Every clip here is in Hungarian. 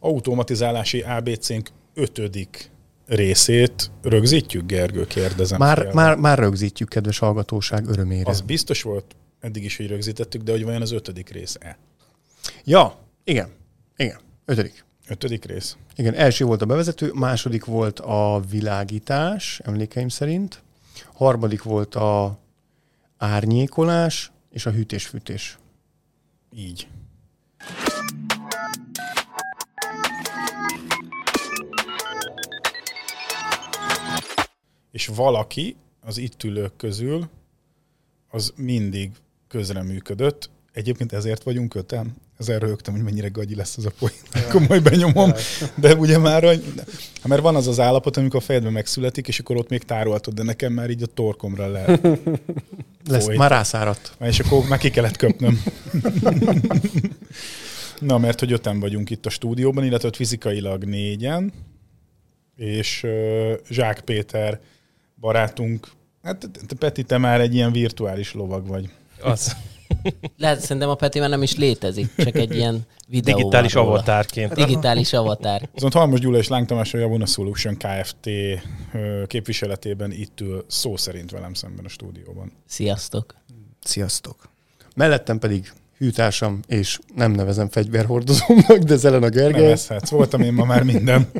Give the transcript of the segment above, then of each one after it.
automatizálási ABC-nk ötödik részét rögzítjük, Gergő, kérdezem. Már, már, már rögzítjük, kedves hallgatóság, örömére. Az biztos volt eddig is, hogy rögzítettük, de hogy vajon az ötödik rész-e? Ja, igen. Igen. Ötödik. Ötödik rész. Igen, első volt a bevezető, második volt a világítás, emlékeim szerint. Harmadik volt a árnyékolás és a hűtés-fűtés. Így. És valaki az itt ülők közül az mindig közreműködött. Egyébként ezért vagyunk öten. Ezzel rögtem, hogy mennyire gagyi lesz az a poén. Akkor majd benyomom. De ugye már, mert van az az állapot, amikor a fejedben megszületik, és akkor ott még tároltod, de nekem már így a torkomra le. Lesz, már rászáradt. És akkor már ki kellett köpnöm. Na, mert hogy öten vagyunk itt a stúdióban, illetve fizikailag négyen, és uh, Zsák Péter barátunk, hát Peti, te már egy ilyen virtuális lovag vagy. Az. Lehet, szerintem a Peti már nem is létezik, csak egy ilyen videó. Digitális avatárként. Digitális avatár. Viszont Halmos Gyula és Láng Tamás a Javuna Solution Kft. képviseletében itt ül szó szerint velem szemben a stúdióban. Sziasztok. Sziasztok. Mellettem pedig hűtársam, és nem nevezem fegyverhordozónak, de Zelen a Gergely. Nevezhetsz, voltam én ma már minden.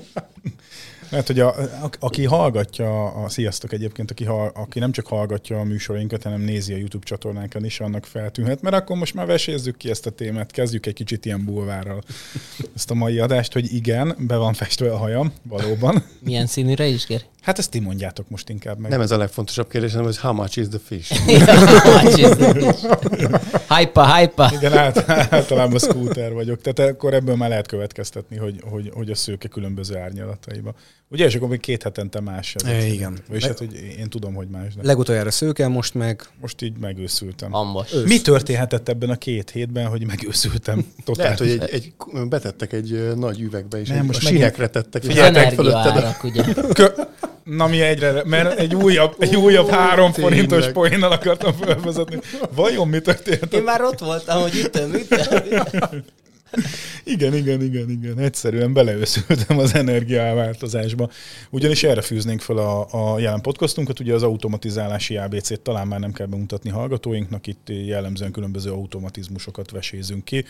Mert hogy a, a, aki hallgatja, a, sziasztok egyébként, aki, ha, aki nem csak hallgatja a műsorainkat, hanem nézi a YouTube csatornánkon is, annak feltűnhet, mert akkor most már vesézzük ki ezt a témát, kezdjük egy kicsit ilyen bulvárral ezt a mai adást, hogy igen, be van festve a hajam, valóban. Milyen színűre is, Ger? Hát ezt ti mondjátok most inkább meg. Nem ez a legfontosabb kérdés, hanem hogy how much is the fish? hype hype Igen, át, általában scooter vagyok. Tehát akkor ebből már lehet következtetni, hogy, hogy, hogy a szőke különböző árnyalataiba. Ugye, és akkor még két hetente más. E, igen. És hát, hogy én tudom, hogy más. De... Legutoljára szőke, most meg... Most így megőszültem. Ambos. Mi történhetett ebben a két hétben, hogy megőszültem? Totál. Lehet, hogy egy, egy, betettek egy nagy üvegbe, és Nem, most a sinekre tettek. Energiaárak, ugye? Kö- Na mi egyre, mert egy újabb, egy újabb három forintos poénnal akartam felvezetni. Vajon mi történt? Én már ott voltam, hogy itt mit igen, igen, igen, igen. Egyszerűen beleőszültem az energiáváltozásba. Ugyanis erre fűznénk fel a, a jelen podcastunkat, ugye az automatizálási ABC-t talán már nem kell bemutatni hallgatóinknak, itt jellemzően különböző automatizmusokat vesézünk ki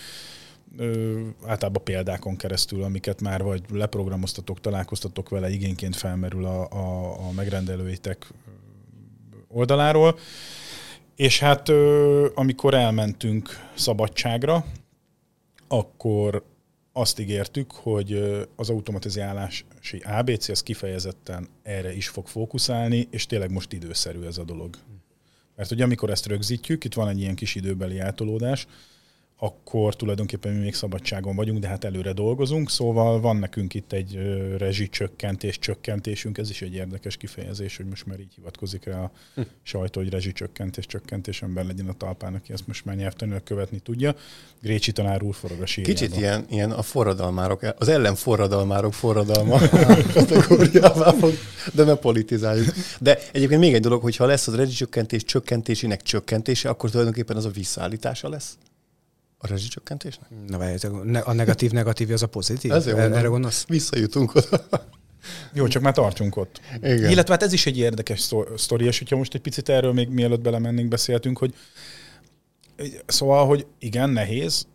ö, általában példákon keresztül, amiket már vagy leprogramoztatok, találkoztatok vele, igényként felmerül a, a, a megrendelőitek oldaláról. És hát ö, amikor elmentünk szabadságra, akkor azt ígértük, hogy az automatizálási ABC az kifejezetten erre is fog fókuszálni, és tényleg most időszerű ez a dolog. Mert ugye amikor ezt rögzítjük, itt van egy ilyen kis időbeli eltolódás, akkor tulajdonképpen mi még szabadságon vagyunk, de hát előre dolgozunk, szóval van nekünk itt egy rezsicsökkentés, csökkentésünk, ez is egy érdekes kifejezés, hogy most már így hivatkozik rá a hm. sajtó, hogy rezsicsökkentés, csökkentés, ember legyen a talpán, aki ezt most már nyelvtanul követni tudja. Grécsi tanár úr forog a sírjába. Kicsit ilyen, ilyen a forradalmárok, az ellen forradalmárok forradalma kategóriává fog, de ne politizáljuk. De egyébként még egy dolog, hogyha lesz az rezsicsökkentés csökkentésének csökkentése, akkor tulajdonképpen az a visszaállítása lesz? A rezsicsökkentésnek? Na várj, a negatív negatív az a pozitív? Ez Erre gondolsz? Visszajutunk oda. Jó, csak már tartunk ott. Igen. Illetve hát ez is egy érdekes sztori, és hogyha most egy picit erről még mielőtt belemennénk beszéltünk, hogy szóval, hogy igen, nehéz,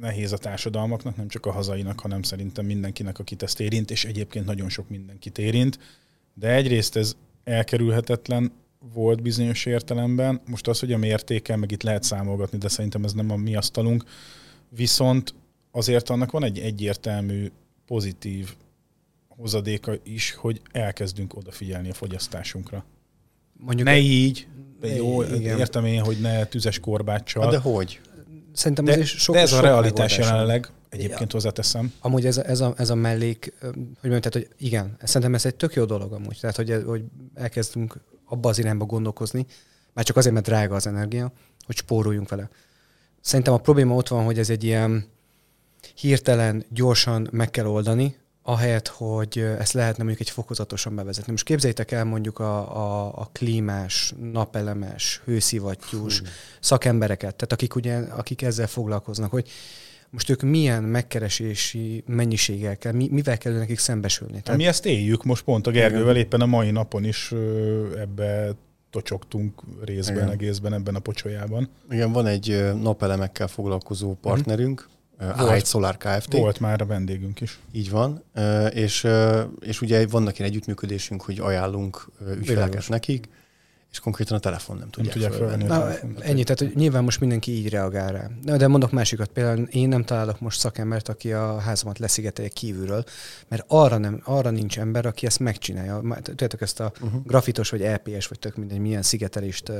nehéz a társadalmaknak, nem csak a hazainak, hanem szerintem mindenkinek, akit ezt érint, és egyébként nagyon sok mindenkit érint, de egyrészt ez elkerülhetetlen, volt bizonyos értelemben. Most az, hogy a mértéke, meg itt lehet számolgatni, de szerintem ez nem a mi asztalunk. Viszont azért annak van egy egyértelmű pozitív hozadéka is, hogy elkezdünk odafigyelni a fogyasztásunkra. Mondjuk ne így, jó, igen. értem én, hogy ne tüzes korbáccsal. De hogy? Szerintem de, ez is sok, de ez sok a realitás jelenleg, egyébként hozzáteszem. Amúgy ez a, ez, a, ez a mellék, hogy mondjam, tehát, hogy igen, szerintem ez egy tök jó dolog amúgy, tehát hogy, hogy elkezdünk abba az irányba gondolkozni, már csak azért, mert drága az energia, hogy spóroljunk vele. Szerintem a probléma ott van, hogy ez egy ilyen hirtelen, gyorsan meg kell oldani, ahelyett, hogy ezt lehetne mondjuk egy fokozatosan bevezetni. Most képzeljétek el mondjuk a, a, a klímás, napelemes, hőszivattyús hmm. szakembereket, tehát akik, ugye, akik ezzel foglalkoznak, hogy most ők milyen megkeresési mennyiséggel kell, mi, mivel kell nekik szembesülni. Tehát... Mi ezt éljük most pont a Gergővel éppen a mai napon is ebbe tocsogtunk részben, Igen. egészben ebben a pocsolyában. Igen, van egy napelemekkel foglalkozó partnerünk, uh-huh. Volt, Solar Kft. Volt már a vendégünk is. Így van, és, és ugye vannak ilyen együttműködésünk, hogy ajánlunk ügyfeleket nekik, és konkrétan a telefon nem tudják, nem tudják felvenni. Na, ennyi, tehát hogy nyilván most mindenki így reagál rá. De mondok másikat, például én nem találok most szakembert, aki a házamat leszigetelje kívülről, mert arra, nem, arra nincs ember, aki ezt megcsinálja. Tudjátok ezt a uh-huh. grafitos vagy LPS, vagy tök mindegy, milyen szigetelést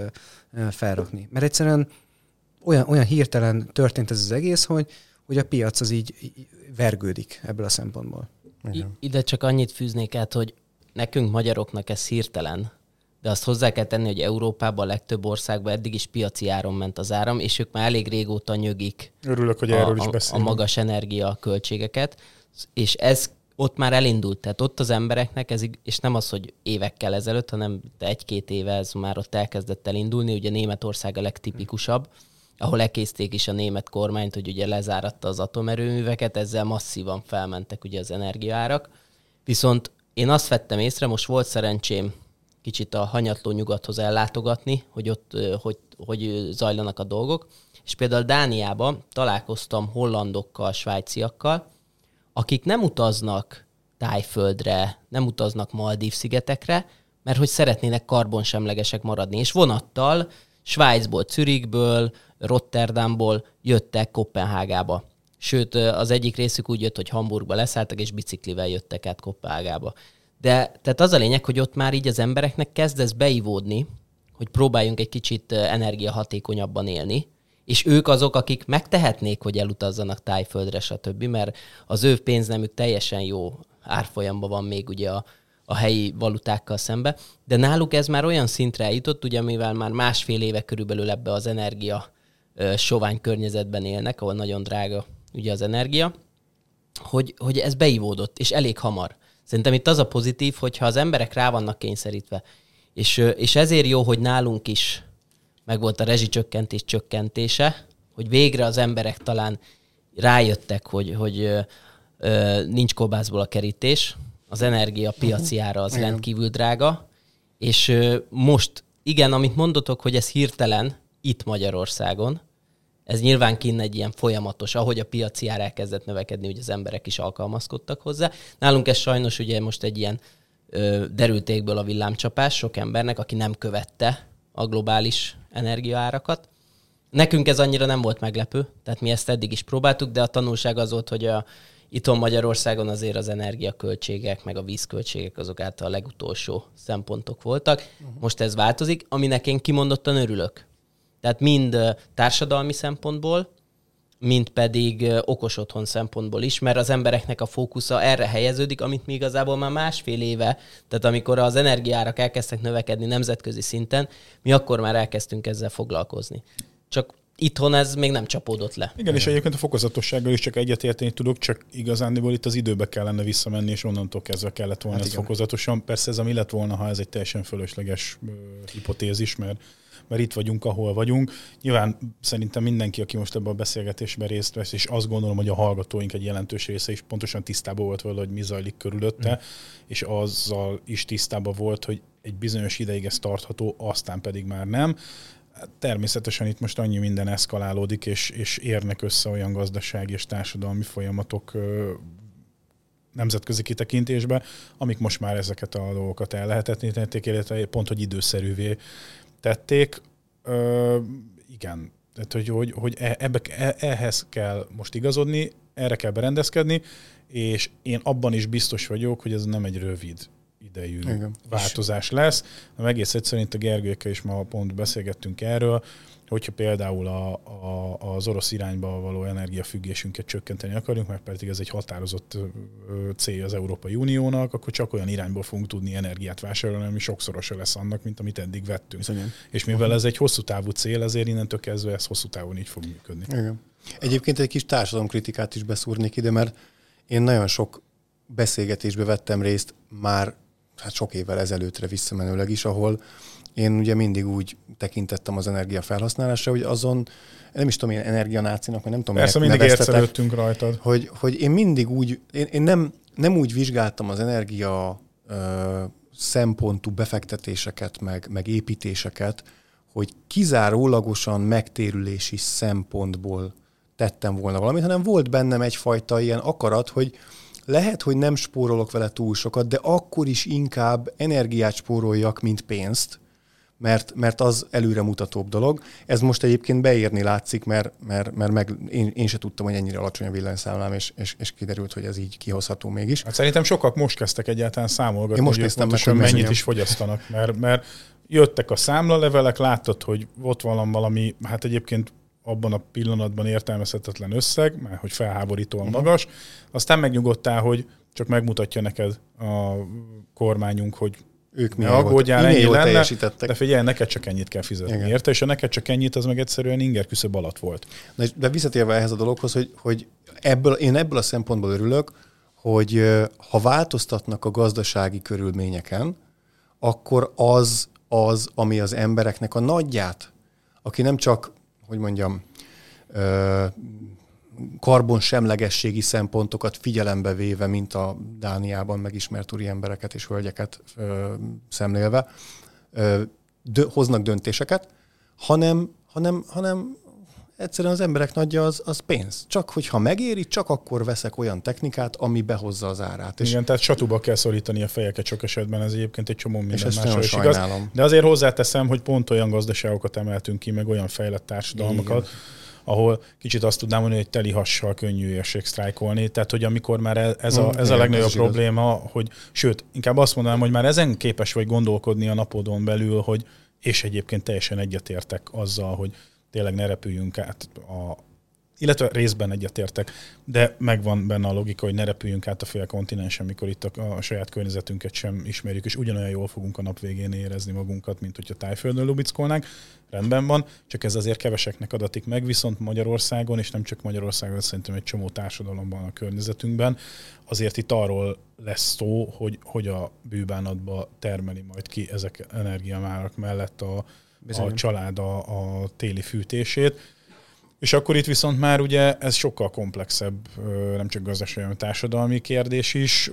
felrakni. Mert egyszerűen olyan, olyan hirtelen történt ez az egész, hogy, hogy a piac az így vergődik ebből a szempontból. Igen. Ide csak annyit fűznék át, hogy nekünk magyaroknak ez hirtelen de azt hozzá kell tenni, hogy Európában a legtöbb országban eddig is piaci áron ment az áram, és ők már elég régóta nyögik Örülök, hogy erről a, is beszélünk. a magas energia költségeket, és ez ott már elindult, tehát ott az embereknek, ez, és nem az, hogy évekkel ezelőtt, hanem egy-két éve ez már ott elkezdett elindulni, ugye Németország a legtipikusabb, ahol lekészték is a német kormányt, hogy ugye lezáratta az atomerőműveket, ezzel masszívan felmentek ugye az energiaárak. Viszont én azt vettem észre, most volt szerencsém kicsit a hanyatló nyugathoz ellátogatni, hogy ott hogy, hogy zajlanak a dolgok. És például Dániában találkoztam hollandokkal, svájciakkal, akik nem utaznak tájföldre, nem utaznak Maldív szigetekre, mert hogy szeretnének karbonsemlegesek maradni. És vonattal Svájcból, Zürichből, Rotterdamból jöttek Kopenhágába. Sőt, az egyik részük úgy jött, hogy Hamburgba leszálltak, és biciklivel jöttek át Kopenhágába. De tehát az a lényeg, hogy ott már így az embereknek kezd ez beivódni, hogy próbáljunk egy kicsit energiahatékonyabban élni, és ők azok, akik megtehetnék, hogy elutazzanak tájföldre, stb., mert az ő pénznemük teljesen jó árfolyamban van még ugye a, a helyi valutákkal szembe, de náluk ez már olyan szintre eljutott, ugye mivel már másfél éve körülbelül ebbe az energia sovány környezetben élnek, ahol nagyon drága ugye az energia, hogy, hogy ez beivódott, és elég hamar. Szerintem itt az a pozitív, hogyha az emberek rá vannak kényszerítve. És, és ezért jó, hogy nálunk is megvolt a rezsicsökkentés csökkentése, hogy végre az emberek talán rájöttek, hogy, hogy ö, ö, nincs kobászból a kerítés, az energia piaci mhm. ára az uh-huh. rendkívül drága, és ö, most, igen, amit mondotok, hogy ez hirtelen itt Magyarországon, ez nyilván kinn egy ilyen folyamatos, ahogy a piaci ár elkezdett növekedni, hogy az emberek is alkalmazkodtak hozzá. Nálunk ez sajnos ugye most egy ilyen ö, derültékből a villámcsapás sok embernek, aki nem követte a globális energiaárakat. Nekünk ez annyira nem volt meglepő, tehát mi ezt eddig is próbáltuk, de a tanulság az volt, hogy a, itthon Magyarországon azért az energiaköltségek, meg a vízköltségek azok által a legutolsó szempontok voltak. Uh-huh. Most ez változik, aminek én kimondottan örülök. Tehát mind társadalmi szempontból, mint pedig okos otthon szempontból is, mert az embereknek a fókusza erre helyeződik, amit mi igazából már másfél éve, tehát amikor az energiárak elkezdtek növekedni nemzetközi szinten, mi akkor már elkezdtünk ezzel foglalkozni. Csak itthon ez még nem csapódott le. Igen, és egyébként a fokozatossággal is csak egyetérteni tudok, csak igazándiból itt az időbe kellene visszamenni, és onnantól kezdve kellett volna hát ez igen. fokozatosan. Persze ez ami lett volna, ha ez egy teljesen fölösleges hipotézis, mert mert itt vagyunk, ahol vagyunk. Nyilván szerintem mindenki, aki most ebben a beszélgetésben részt vesz, és azt gondolom, hogy a hallgatóink egy jelentős része is pontosan tisztában volt vele, hogy mi zajlik körülötte, mm. és azzal is tisztában volt, hogy egy bizonyos ideig ez tartható, aztán pedig már nem. Természetesen itt most annyi minden eszkalálódik, és, és érnek össze olyan gazdasági és társadalmi folyamatok nemzetközi kitekintésbe, amik most már ezeket a dolgokat el lehetetlenítették, illetve pont, hogy időszerűvé tették. Ö, igen, tehát hogy, hogy, hogy e, ebbe, e, ehhez kell most igazodni, erre kell berendezkedni, és én abban is biztos vagyok, hogy ez nem egy rövid idejű Igen. változás lesz, hanem egész egyszerűen itt a Gergőkkel is ma pont beszélgettünk erről, hogyha például a, a, az orosz irányba való energiafüggésünket csökkenteni akarjuk, mert pedig ez egy határozott cél az Európai Uniónak, akkor csak olyan irányból fogunk tudni energiát vásárolni, ami sokszorosa lesz annak, mint amit eddig vettünk. Bizonyan. És mivel ez egy hosszú távú cél, ezért innentől kezdve ez hosszú távon így fog működni. Igen. Egyébként egy kis társadalomkritikát is beszúrnék ide, mert én nagyon sok beszélgetésbe vettem részt már hát sok évvel ezelőttre visszamenőleg is, ahol én ugye mindig úgy tekintettem az energia felhasználásra, hogy azon, nem is tudom, én energianácinak, vagy nem tudom, Persze mindig ércelődtünk rajtad. hogy, hogy én mindig úgy, én, én nem, nem úgy vizsgáltam az energia ö, szempontú befektetéseket, meg, meg építéseket, hogy kizárólagosan megtérülési szempontból tettem volna valamit, hanem volt bennem egyfajta ilyen akarat, hogy lehet, hogy nem spórolok vele túl sokat, de akkor is inkább energiát spóroljak, mint pénzt, mert, mert az előremutatóbb dolog. Ez most egyébként beérni látszik, mert, mert, mert meg, én, én se tudtam, hogy ennyire alacsony a villanyszámlám, és, és, és kiderült, hogy ez így kihozható mégis. Hát szerintem sokak most kezdtek egyáltalán számolgatni, Én most hogy meg, pontosan hogy mennyit is fogyasztanak, mert, mert jöttek a számlalevelek, láttad, hogy ott van valami, hát egyébként abban a pillanatban értelmezhetetlen összeg, mert hogy felháborítóan Mhm. magas, aztán megnyugodtál, hogy csak megmutatja neked a kormányunk, hogy Ők jól, aggódjál, ennyi jól lenne, teljesítettek. de figyelj, neked csak ennyit kell fizetni Igen. érte, és a neked csak ennyit, az meg egyszerűen inger küszöb alatt volt. Na, de visszatérve ehhez a dologhoz, hogy, hogy ebből, én ebből a szempontból örülök, hogy ha változtatnak a gazdasági körülményeken, akkor az az, ami az embereknek a nagyját, aki nem csak, hogy mondjam, karbonsemlegességi szempontokat figyelembe véve, mint a Dániában megismert úri embereket és hölgyeket ö, szemlélve, ö, dö, hoznak döntéseket, hanem, hanem, hanem egyszerűen az emberek nagyja az, az pénz. Csak hogyha megéri, csak akkor veszek olyan technikát, ami behozza az árát. És Igen, tehát satuba kell szorítani a fejeket sok esetben, ez egyébként egy csomó minden ezt másról nagyon is igaz. De azért hozzáteszem, hogy pont olyan gazdaságokat emeltünk ki, meg olyan fejlett társadalmakat, Igen. Ahol kicsit azt tudnám mondani, hogy teli hassal könnyű érség sztrájkolni. Tehát, hogy amikor már e- ez a, Mm, ez a legnagyobb probléma, hogy sőt, inkább azt mondanám, hogy már ezen képes vagy gondolkodni a napodon belül, hogy és egyébként teljesen egyetértek azzal, hogy tényleg ne repüljünk át a illetve részben egyetértek, de megvan benne a logika, hogy ne repüljünk át a fél kontinensen, mikor itt a, a saját környezetünket sem ismerjük, és ugyanolyan jól fogunk a nap végén érezni magunkat, mint hogyha tájföldön lubickolnánk. Rendben van, csak ez azért keveseknek adatik meg, viszont Magyarországon, és nem csak Magyarországon, szerintem egy csomó társadalomban a környezetünkben, azért itt arról lesz szó, hogy, hogy a bűbánatba termeli majd ki ezek energiamárak mellett a, a család a, a téli fűtését. És akkor itt viszont már ugye ez sokkal komplexebb, nem csak gazdasági, hanem társadalmi kérdés is,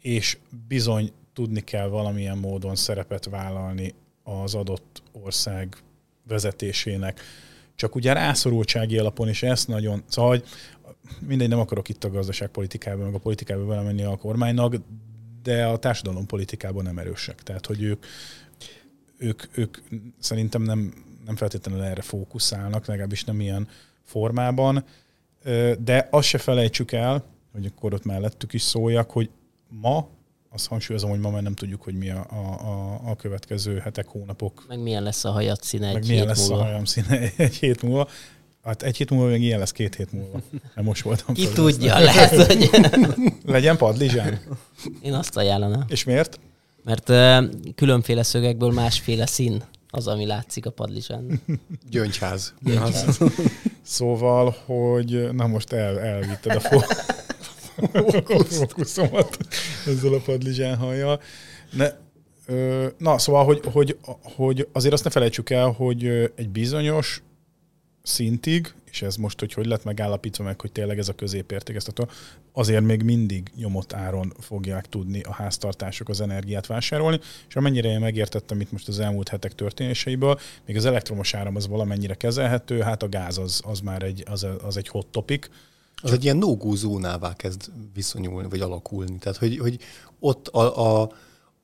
és bizony tudni kell valamilyen módon szerepet vállalni az adott ország vezetésének. Csak ugye rászorultsági alapon is ezt nagyon, szóval hogy mindegy, nem akarok itt a gazdaságpolitikába, meg a politikába belemenni a kormánynak, de a társadalom politikában nem erősek. Tehát, hogy ők, ők, ők szerintem nem, nem feltétlenül erre fókuszálnak, legalábbis nem ilyen formában, de azt se felejtsük el, hogy akkor ott mellettük is szóljak, hogy ma, azt hangsúlyozom, hogy ma már nem tudjuk, hogy mi a, a, a, a következő hetek, hónapok, Meg milyen lesz a hajat színe egy meg milyen hét lesz múlva. a hajam színe egy hét múlva. Hát egy hét múlva, meg ilyen lesz két hét múlva. Mert most voltam. Ki tudja, lehet, hogy Legyen padlizsán. én azt ajánlanám. És miért? Mert uh, különféle szögekből másféle szín az, ami látszik a padlizsán. gyöngyház. Szóval, hogy na most el, elvitted a fó- fókuszomat ezzel a padlizsán hajjal. Ne, ö, na, szóval, hogy, hogy, hogy azért azt ne felejtsük el, hogy egy bizonyos szintig, és ez most, hogy hogy lett megállapítva meg, hogy tényleg ez a középérték, ezt a, azért még mindig nyomott áron fogják tudni a háztartások az energiát vásárolni, és amennyire én megértettem itt most az elmúlt hetek történéseiből, még az elektromos áram az valamennyire kezelhető, hát a gáz az, az már egy, az, az egy hot topic, Az egy ilyen no zónává kezd viszonyulni, vagy alakulni. Tehát, hogy, hogy ott a, a,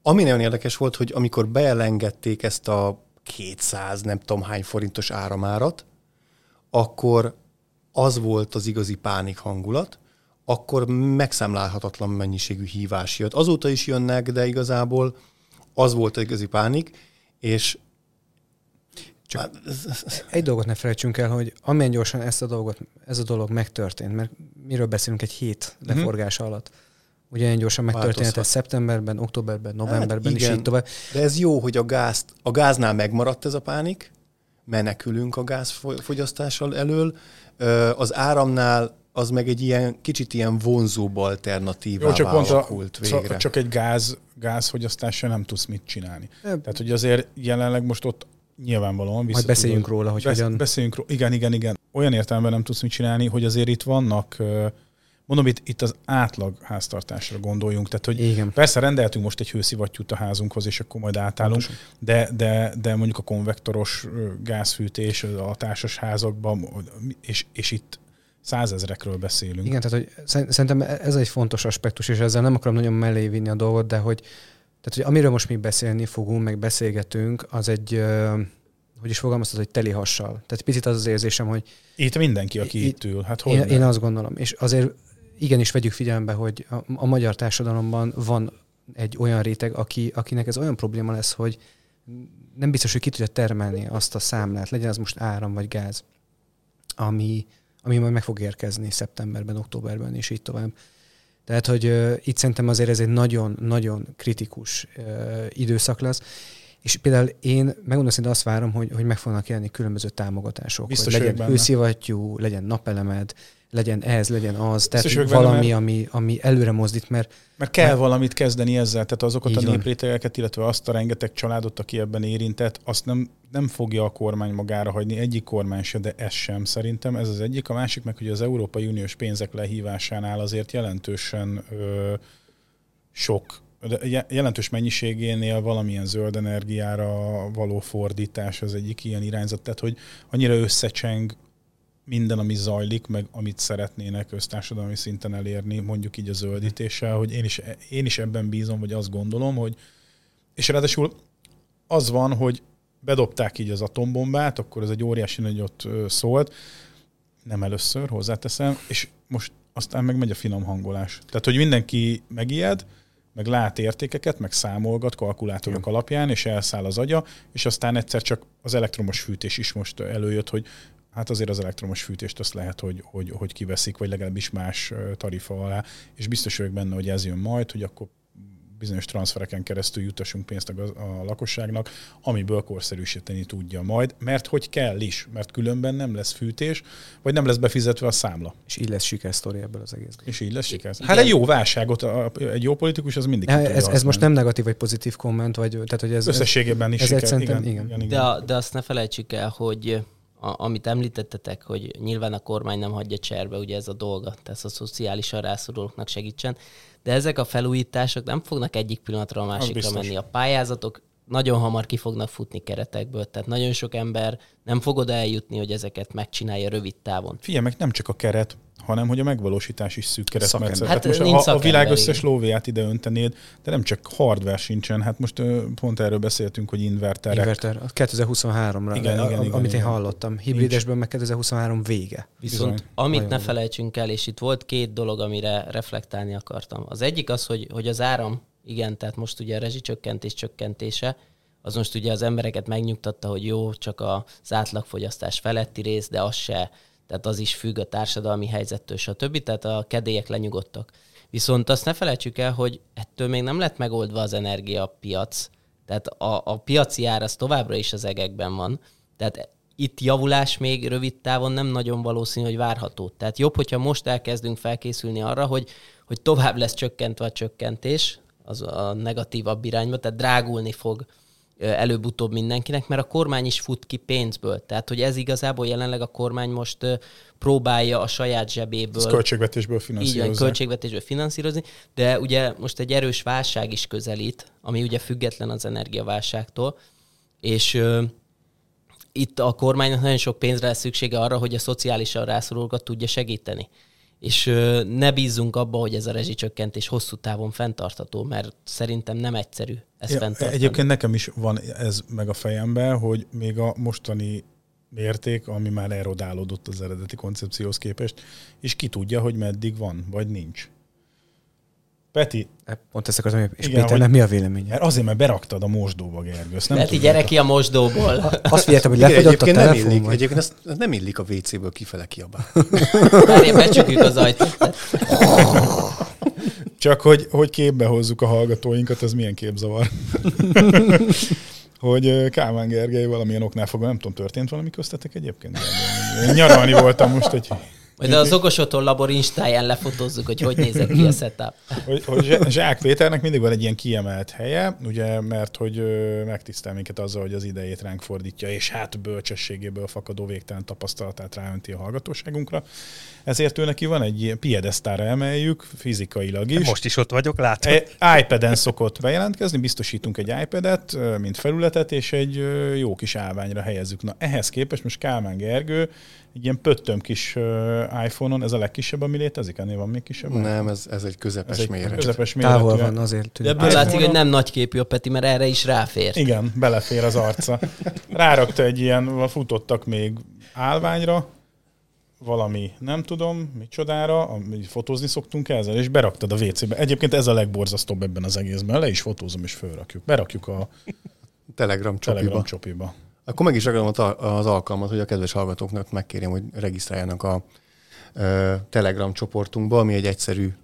ami nagyon érdekes volt, hogy amikor beelengedték ezt a 200 nem tudom hány forintos áramárat, akkor az volt az igazi pánik hangulat, akkor megszámlálhatatlan mennyiségű hívás jött. Azóta is jönnek, de igazából az volt az igazi pánik, és csak Egy dolgot ne felejtsünk el, hogy amilyen gyorsan ezt a dolgot, ez a dolog megtörtént, mert miről beszélünk egy hét leforgása alatt. Ugyanilyen gyorsan megtörténhet ez szeptemberben, októberben, novemberben, és igen. így tovább. De ez jó, hogy a, gázt, a gáznál megmaradt ez a pánik, menekülünk a gázfogyasztással elől. Az áramnál az meg egy ilyen kicsit ilyen vonzóbb alternatívá Jó, csak pont a, végre. csak- csak egy gáz, gázfogyasztással nem tudsz mit csinálni. Tehát, hogy azért jelenleg most ott nyilvánvalóan vissza Majd beszéljünk tudod- róla, hogy Besz- hogyan... Beszéljünk róla. Igen, igen, igen. Olyan értelemben nem tudsz mit csinálni, hogy azért itt vannak, mondom, itt, itt az átlag háztartásra gondoljunk. Tehát, hogy Igen. persze rendeltünk most egy hőszivattyút a házunkhoz, és akkor majd átállunk, de, de, de mondjuk a konvektoros gázfűtés a társas házakban, és, és itt százezrekről beszélünk. Igen, tehát hogy szer- szerintem ez egy fontos aspektus, és ezzel nem akarom nagyon mellé vinni a dolgot, de hogy, tehát, hogy amiről most mi beszélni fogunk, meg beszélgetünk, az egy, hogy is fogalmaztad, hogy teli hassal. Tehát picit az az érzésem, hogy Itt mindenki, aki Itt- itt ül. Hát hogy én, nem? én azt gondolom, és azért igenis vegyük figyelembe, hogy a, a magyar társadalomban van egy olyan réteg, aki, akinek ez olyan probléma lesz, hogy nem biztos, hogy ki tudja termelni azt a számlát, legyen az most áram vagy gáz, ami, ami majd meg fog érkezni szeptemberben, októberben, és így tovább. Tehát, hogy uh, itt szerintem azért ez egy nagyon-nagyon kritikus uh, időszak lesz, és például én megmondom szinte azt várom, hogy, hogy meg fognak jelenni különböző támogatások. Biztos hogy legyen benne. hőszivattyú, legyen napelemed, legyen ez, legyen az, tehát benne, valami, mert- ami, ami előre mozdít, mert Mert kell Mert- valamit kezdeni ezzel, tehát azokat a néprétegeket, illetve azt a rengeteg családot, aki ebben érintett, azt nem, nem fogja a kormány magára hagyni, egyik kormány se, de ez sem szerintem. Ez az egyik. A másik meg, hogy az Európai Uniós pénzek lehívásánál azért jelentősen ö, sok, de je- jelentős mennyiségénél valamilyen zöld energiára való fordítás az egyik ilyen irányzat, tehát hogy annyira összecseng minden, ami zajlik, meg amit szeretnének össztársadalmi szinten elérni, mondjuk így a zöldítéssel, hogy én is, én is ebben bízom, vagy azt gondolom, hogy és ráadásul az van, hogy bedobták így az atombombát, akkor ez egy óriási nagyot szólt, nem először, hozzáteszem, és most aztán meg megy a finom hangolás. Tehát, hogy mindenki megijed, meg lát értékeket, meg számolgat kalkulátorok alapján, és elszáll az agya, és aztán egyszer csak az elektromos fűtés is most előjött, hogy hát azért az elektromos fűtést azt lehet, hogy, hogy, hogy kiveszik, vagy legalábbis más tarifa alá, és biztos vagyok benne, hogy ez jön majd, hogy akkor bizonyos transfereken keresztül jutassunk pénzt a, gaz- a lakosságnak, amiből korszerűsíteni tudja majd, mert hogy kell is, mert különben nem lesz fűtés, vagy nem lesz befizetve a számla. és így lesz sikersztori ebből az egész. És így lesz siker. Hát egy jó válságot, a- egy jó politikus az mindig tudja Ez, ez most nem negatív vagy pozitív komment, vagy tehát, hogy ez, Összességében is ez siker. szerintem- igen, igen. igen, igen. De, de azt ne felejtsük el, hogy a, amit említettetek, hogy nyilván a kormány nem hagyja cserbe, ugye ez a dolga, tehát a szociálisan rászorulóknak segítsen, de ezek a felújítások nem fognak egyik pillanatra a másikra menni. A pályázatok nagyon hamar ki fognak futni keretekből, tehát nagyon sok ember nem fog oda eljutni, hogy ezeket megcsinálja rövid távon. Figyelj meg, nem csak a keret, hanem hogy a megvalósítás is szűk keresztmetszet. Szakember. Hát Hát most nincs a, a világ összes lóvéját ide öntenéd, de nem csak hardware sincsen. Hát most pont erről beszéltünk, hogy inverterek. Inverter, a 2023-ra, Igen, a- igen, a- igen, amit én igen. hallottam. Hibridesben meg 2023 vége. Viszont Bizony. amit Nagyon ne felejtsünk el, és itt volt két dolog, amire reflektálni akartam. Az egyik az, hogy, hogy az áram, igen, tehát most ugye a rezsicsökkentés csökkentése, az most ugye az embereket megnyugtatta, hogy jó, csak az átlagfogyasztás feletti rész, de az se, tehát az is függ a társadalmi helyzettől, stb. Tehát a kedélyek lenyugodtak. Viszont azt ne felejtsük el, hogy ettől még nem lett megoldva az energiapiac. Tehát a, a piaci ár az továbbra is az egekben van. Tehát itt javulás még rövid távon nem nagyon valószínű, hogy várható. Tehát jobb, hogyha most elkezdünk felkészülni arra, hogy, hogy tovább lesz csökkentve a csökkentés, az a negatívabb irányba, tehát drágulni fog előbb-utóbb mindenkinek, mert a kormány is fut ki pénzből. Tehát, hogy ez igazából jelenleg a kormány most próbálja a saját zsebéből Ez költségvetésből így finanszírozni. költségvetésből finanszírozni, de ugye most egy erős válság is közelít, ami ugye független az energiaválságtól, és ö, itt a kormánynak nagyon sok pénzre lesz szüksége arra, hogy a szociálisan rászorulókat tudja segíteni. És ne bízzunk abba, hogy ez a rezsicsökkentés hosszú távon fenntartható, mert szerintem nem egyszerű ezt Ja, fenntartani. egyébként nekem is van ez meg a fejemben, hogy még a mostani mérték, ami már erodálódott az eredeti koncepcióhoz képest, és ki tudja, hogy meddig van, vagy nincs. Peti, Pont ezt akartam, és Igen, Péternek hogy- mi a véleménye? mert azért, mert beraktad a mosdóba, Gergő. ezt Nem tudod. gyere ki a mosdóból. Azt figyeltem, hogy Igen, lefogyott a egyébként nem telefon, illik, vagy... egyébként ez, ez nem illik a WC-ből kifele kiabál. Várjál, becsukjuk az ajtót. Csak hogy, hogy képbe hozzuk a hallgatóinkat, ez milyen képzavar. hogy Kálmán Gergely valamilyen oknál fogva, nem tudom, történt valami köztetek egyébként? Én nyaralni voltam most, hogy Majd az okos otthon labor instáján lefotózzuk, hogy hogy nézett ki a setup. Hogy, hogy Zsák Péternek mindig van egy ilyen kiemelt helye, ugye, mert hogy megtisztel minket azzal, hogy az idejét ránk fordítja, és hát bölcsességéből fakadó végtelen tapasztalatát ráönti a hallgatóságunkra. Ezért ő neki van egy ilyen piedesztára emeljük, fizikailag is. Most is ott vagyok, látom. E, iPad-en szokott bejelentkezni, biztosítunk egy iPad-et, mint felületet, és egy jó kis állványra helyezzük. Na ehhez képest most Kálmán Gergő egy ilyen pöttöm kis iPhone-on, ez a legkisebb, ami létezik, ennél van még kisebb? Nem, ez, ez egy közepes ez egy méret. közepes méretű. Távol van azért. De ebből látszik, hogy nem nagy képű a Peti, mert erre is ráfér. Igen, belefér az arca. Rárakta egy ilyen, futottak még állványra, valami, nem tudom, micsodára, ami fotózni szoktunk ezzel, és beraktad a WC-be. Egyébként ez a legborzasztóbb ebben az egészben. Le is fotózom, és fölrakjuk. Berakjuk a Telegram csopiba. Telegram csopiba. Akkor meg is ragadom az alkalmat, hogy a kedves hallgatóknak megkérjem, hogy regisztráljanak a Telegram csoportunkba, ami egy egyszerű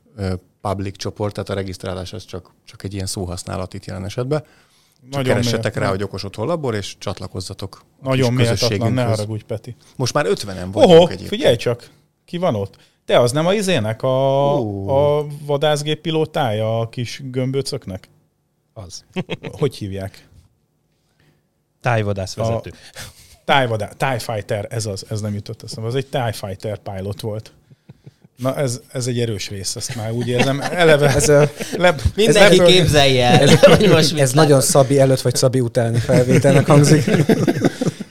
public csoport, tehát a regisztrálás az csak, csak egy ilyen szóhasználat itt jelen esetben. Csak Nagyon keressetek méltatlan. rá, hogy okos otthon labor, és csatlakozzatok a Nagyon kis méltatlan, ne haragudj, Peti. Most már 50-en vagyunk Oho, egyébként. figyelj csak, ki van ott? Te az nem a izének, a, Ó. a vadászgép pilótája a kis gömböcöknek? Az. Hogy hívják? Tájvadász vezető. TIE, vadá, TIE Fighter, ez az, ez nem jutott eszembe. Az egy TIE Fighter pilot volt. Na ez, ez egy erős rész, ezt már úgy érzem. Eleve Ez, ö, le, Mindenki lepöl- képzelje el, hogy most ez nagyon Szabi előtt vagy Szabi utáni felvételnek hangzik.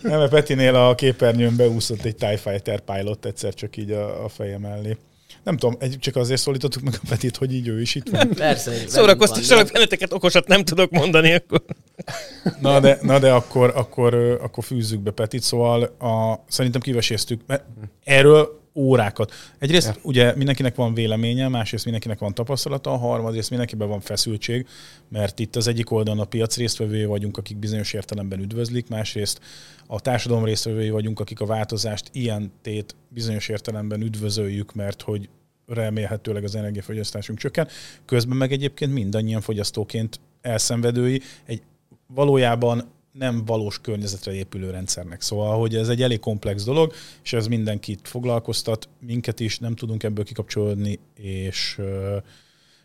Nem, mert Petinél a képernyőn beúszott egy TIE Fighter pilot egyszer csak így a, a feje mellé. Nem tudom, egy, csak azért szólítottuk meg a Petit, hogy így ő is itt van. Persze, Szórakoztassanak benneteket, okosat nem tudok mondani, akkor Na de, na de akkor, akkor, akkor fűzzük be Petit, szóval a, szerintem kiveséztük, mert erről órákat. Egyrészt ja. ugye mindenkinek van véleménye, másrészt mindenkinek van tapasztalata, a harmadrészt mindenkiben van feszültség, mert itt az egyik oldalon a piac résztvevői vagyunk, akik bizonyos értelemben üdvözlik, másrészt a társadalom résztvevői vagyunk, akik a változást ilyen tét bizonyos értelemben üdvözöljük, mert hogy remélhetőleg az energiafogyasztásunk csökken. Közben meg egyébként mindannyian fogyasztóként elszenvedői egy valójában nem valós környezetre épülő rendszernek. Szóval, hogy ez egy elég komplex dolog, és ez mindenkit foglalkoztat, minket is, nem tudunk ebből kikapcsolódni, és,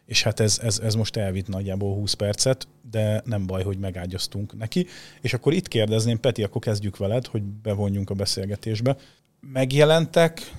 és hát ez, ez, ez most elvitt nagyjából 20 percet, de nem baj, hogy megágyaztunk neki. És akkor itt kérdezném, Peti, akkor kezdjük veled, hogy bevonjunk a beszélgetésbe. Megjelentek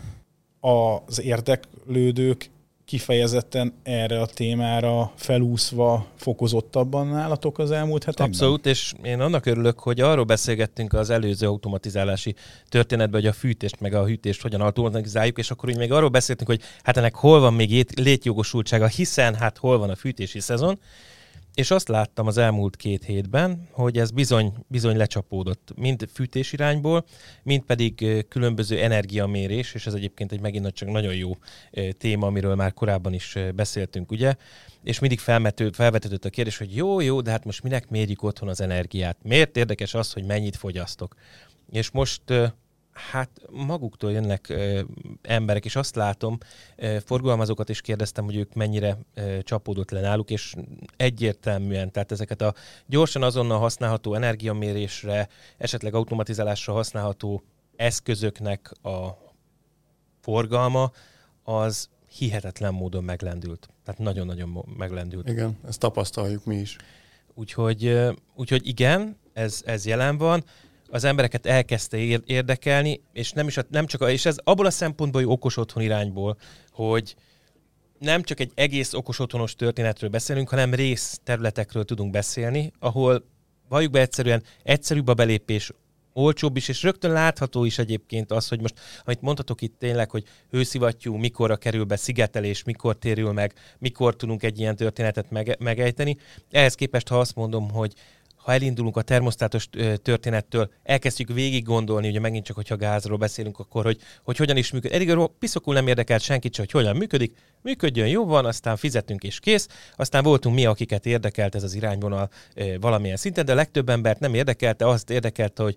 az érdeklődők kifejezetten erre a témára felúszva fokozottabban nálatok az elmúlt hetekben? Abszolút, és én annak örülök, hogy arról beszélgettünk az előző automatizálási történetben, hogy a fűtést meg a hűtést hogyan automatizáljuk, és akkor így még arról beszéltünk, hogy hát ennek hol van még ét- létjogosultsága, hiszen hát hol van a fűtési szezon, és azt láttam az elmúlt két hétben, hogy ez bizony, bizony lecsapódott, mind fűtés irányból, mind pedig különböző energiamérés, és ez egyébként egy megint csak nagyon jó téma, amiről már korábban is beszéltünk, ugye? És mindig felmető, felvetődött a kérdés, hogy jó, jó, de hát most minek mérjük otthon az energiát? Miért érdekes az, hogy mennyit fogyasztok? És most Hát maguktól jönnek ö, emberek, és azt látom, ö, forgalmazókat is kérdeztem, hogy ők mennyire ö, csapódott le náluk, és egyértelműen, tehát ezeket a gyorsan azonnal használható energiamérésre, esetleg automatizálásra használható eszközöknek a forgalma, az hihetetlen módon meglendült. Tehát nagyon-nagyon meglendült. Igen, ezt tapasztaljuk mi is. Úgyhogy, úgyhogy igen, ez, ez jelen van. Az embereket elkezdte ér- érdekelni, és nem, is a, nem csak a, és ez abból a szempontból, hogy okos otthon irányból, hogy nem csak egy egész okos otthonos történetről beszélünk, hanem rész területekről tudunk beszélni, ahol valljuk be egyszerűen egyszerűbb a belépés, olcsóbb is, és rögtön látható is egyébként az, hogy most, amit mondhatok itt tényleg, hogy hőszivattyú mikorra kerül be szigetelés, mikor térül meg, mikor tudunk egy ilyen történetet mege- megejteni. Ehhez képest, ha azt mondom, hogy ha elindulunk a termosztátos történettől, elkezdjük végig gondolni, ugye megint csak, hogyha gázról beszélünk, akkor hogy, hogy hogyan is működik. Eddig arról piszokul nem érdekelt senkit, se, hogy hogyan működik, működjön, jó van, aztán fizetünk és kész, aztán voltunk mi, akiket érdekelt ez az irányvonal valamilyen szinten, de a legtöbb embert nem érdekelte, azt érdekelte, hogy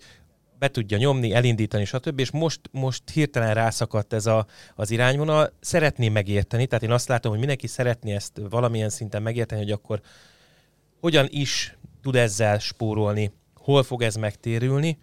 be tudja nyomni, elindítani, stb. És most, most hirtelen rászakadt ez a, az irányvonal. Szeretném megérteni, tehát én azt látom, hogy mindenki szeretné ezt valamilyen szinten megérteni, hogy akkor hogyan is tud ezzel spórolni, hol fog ez megtérülni,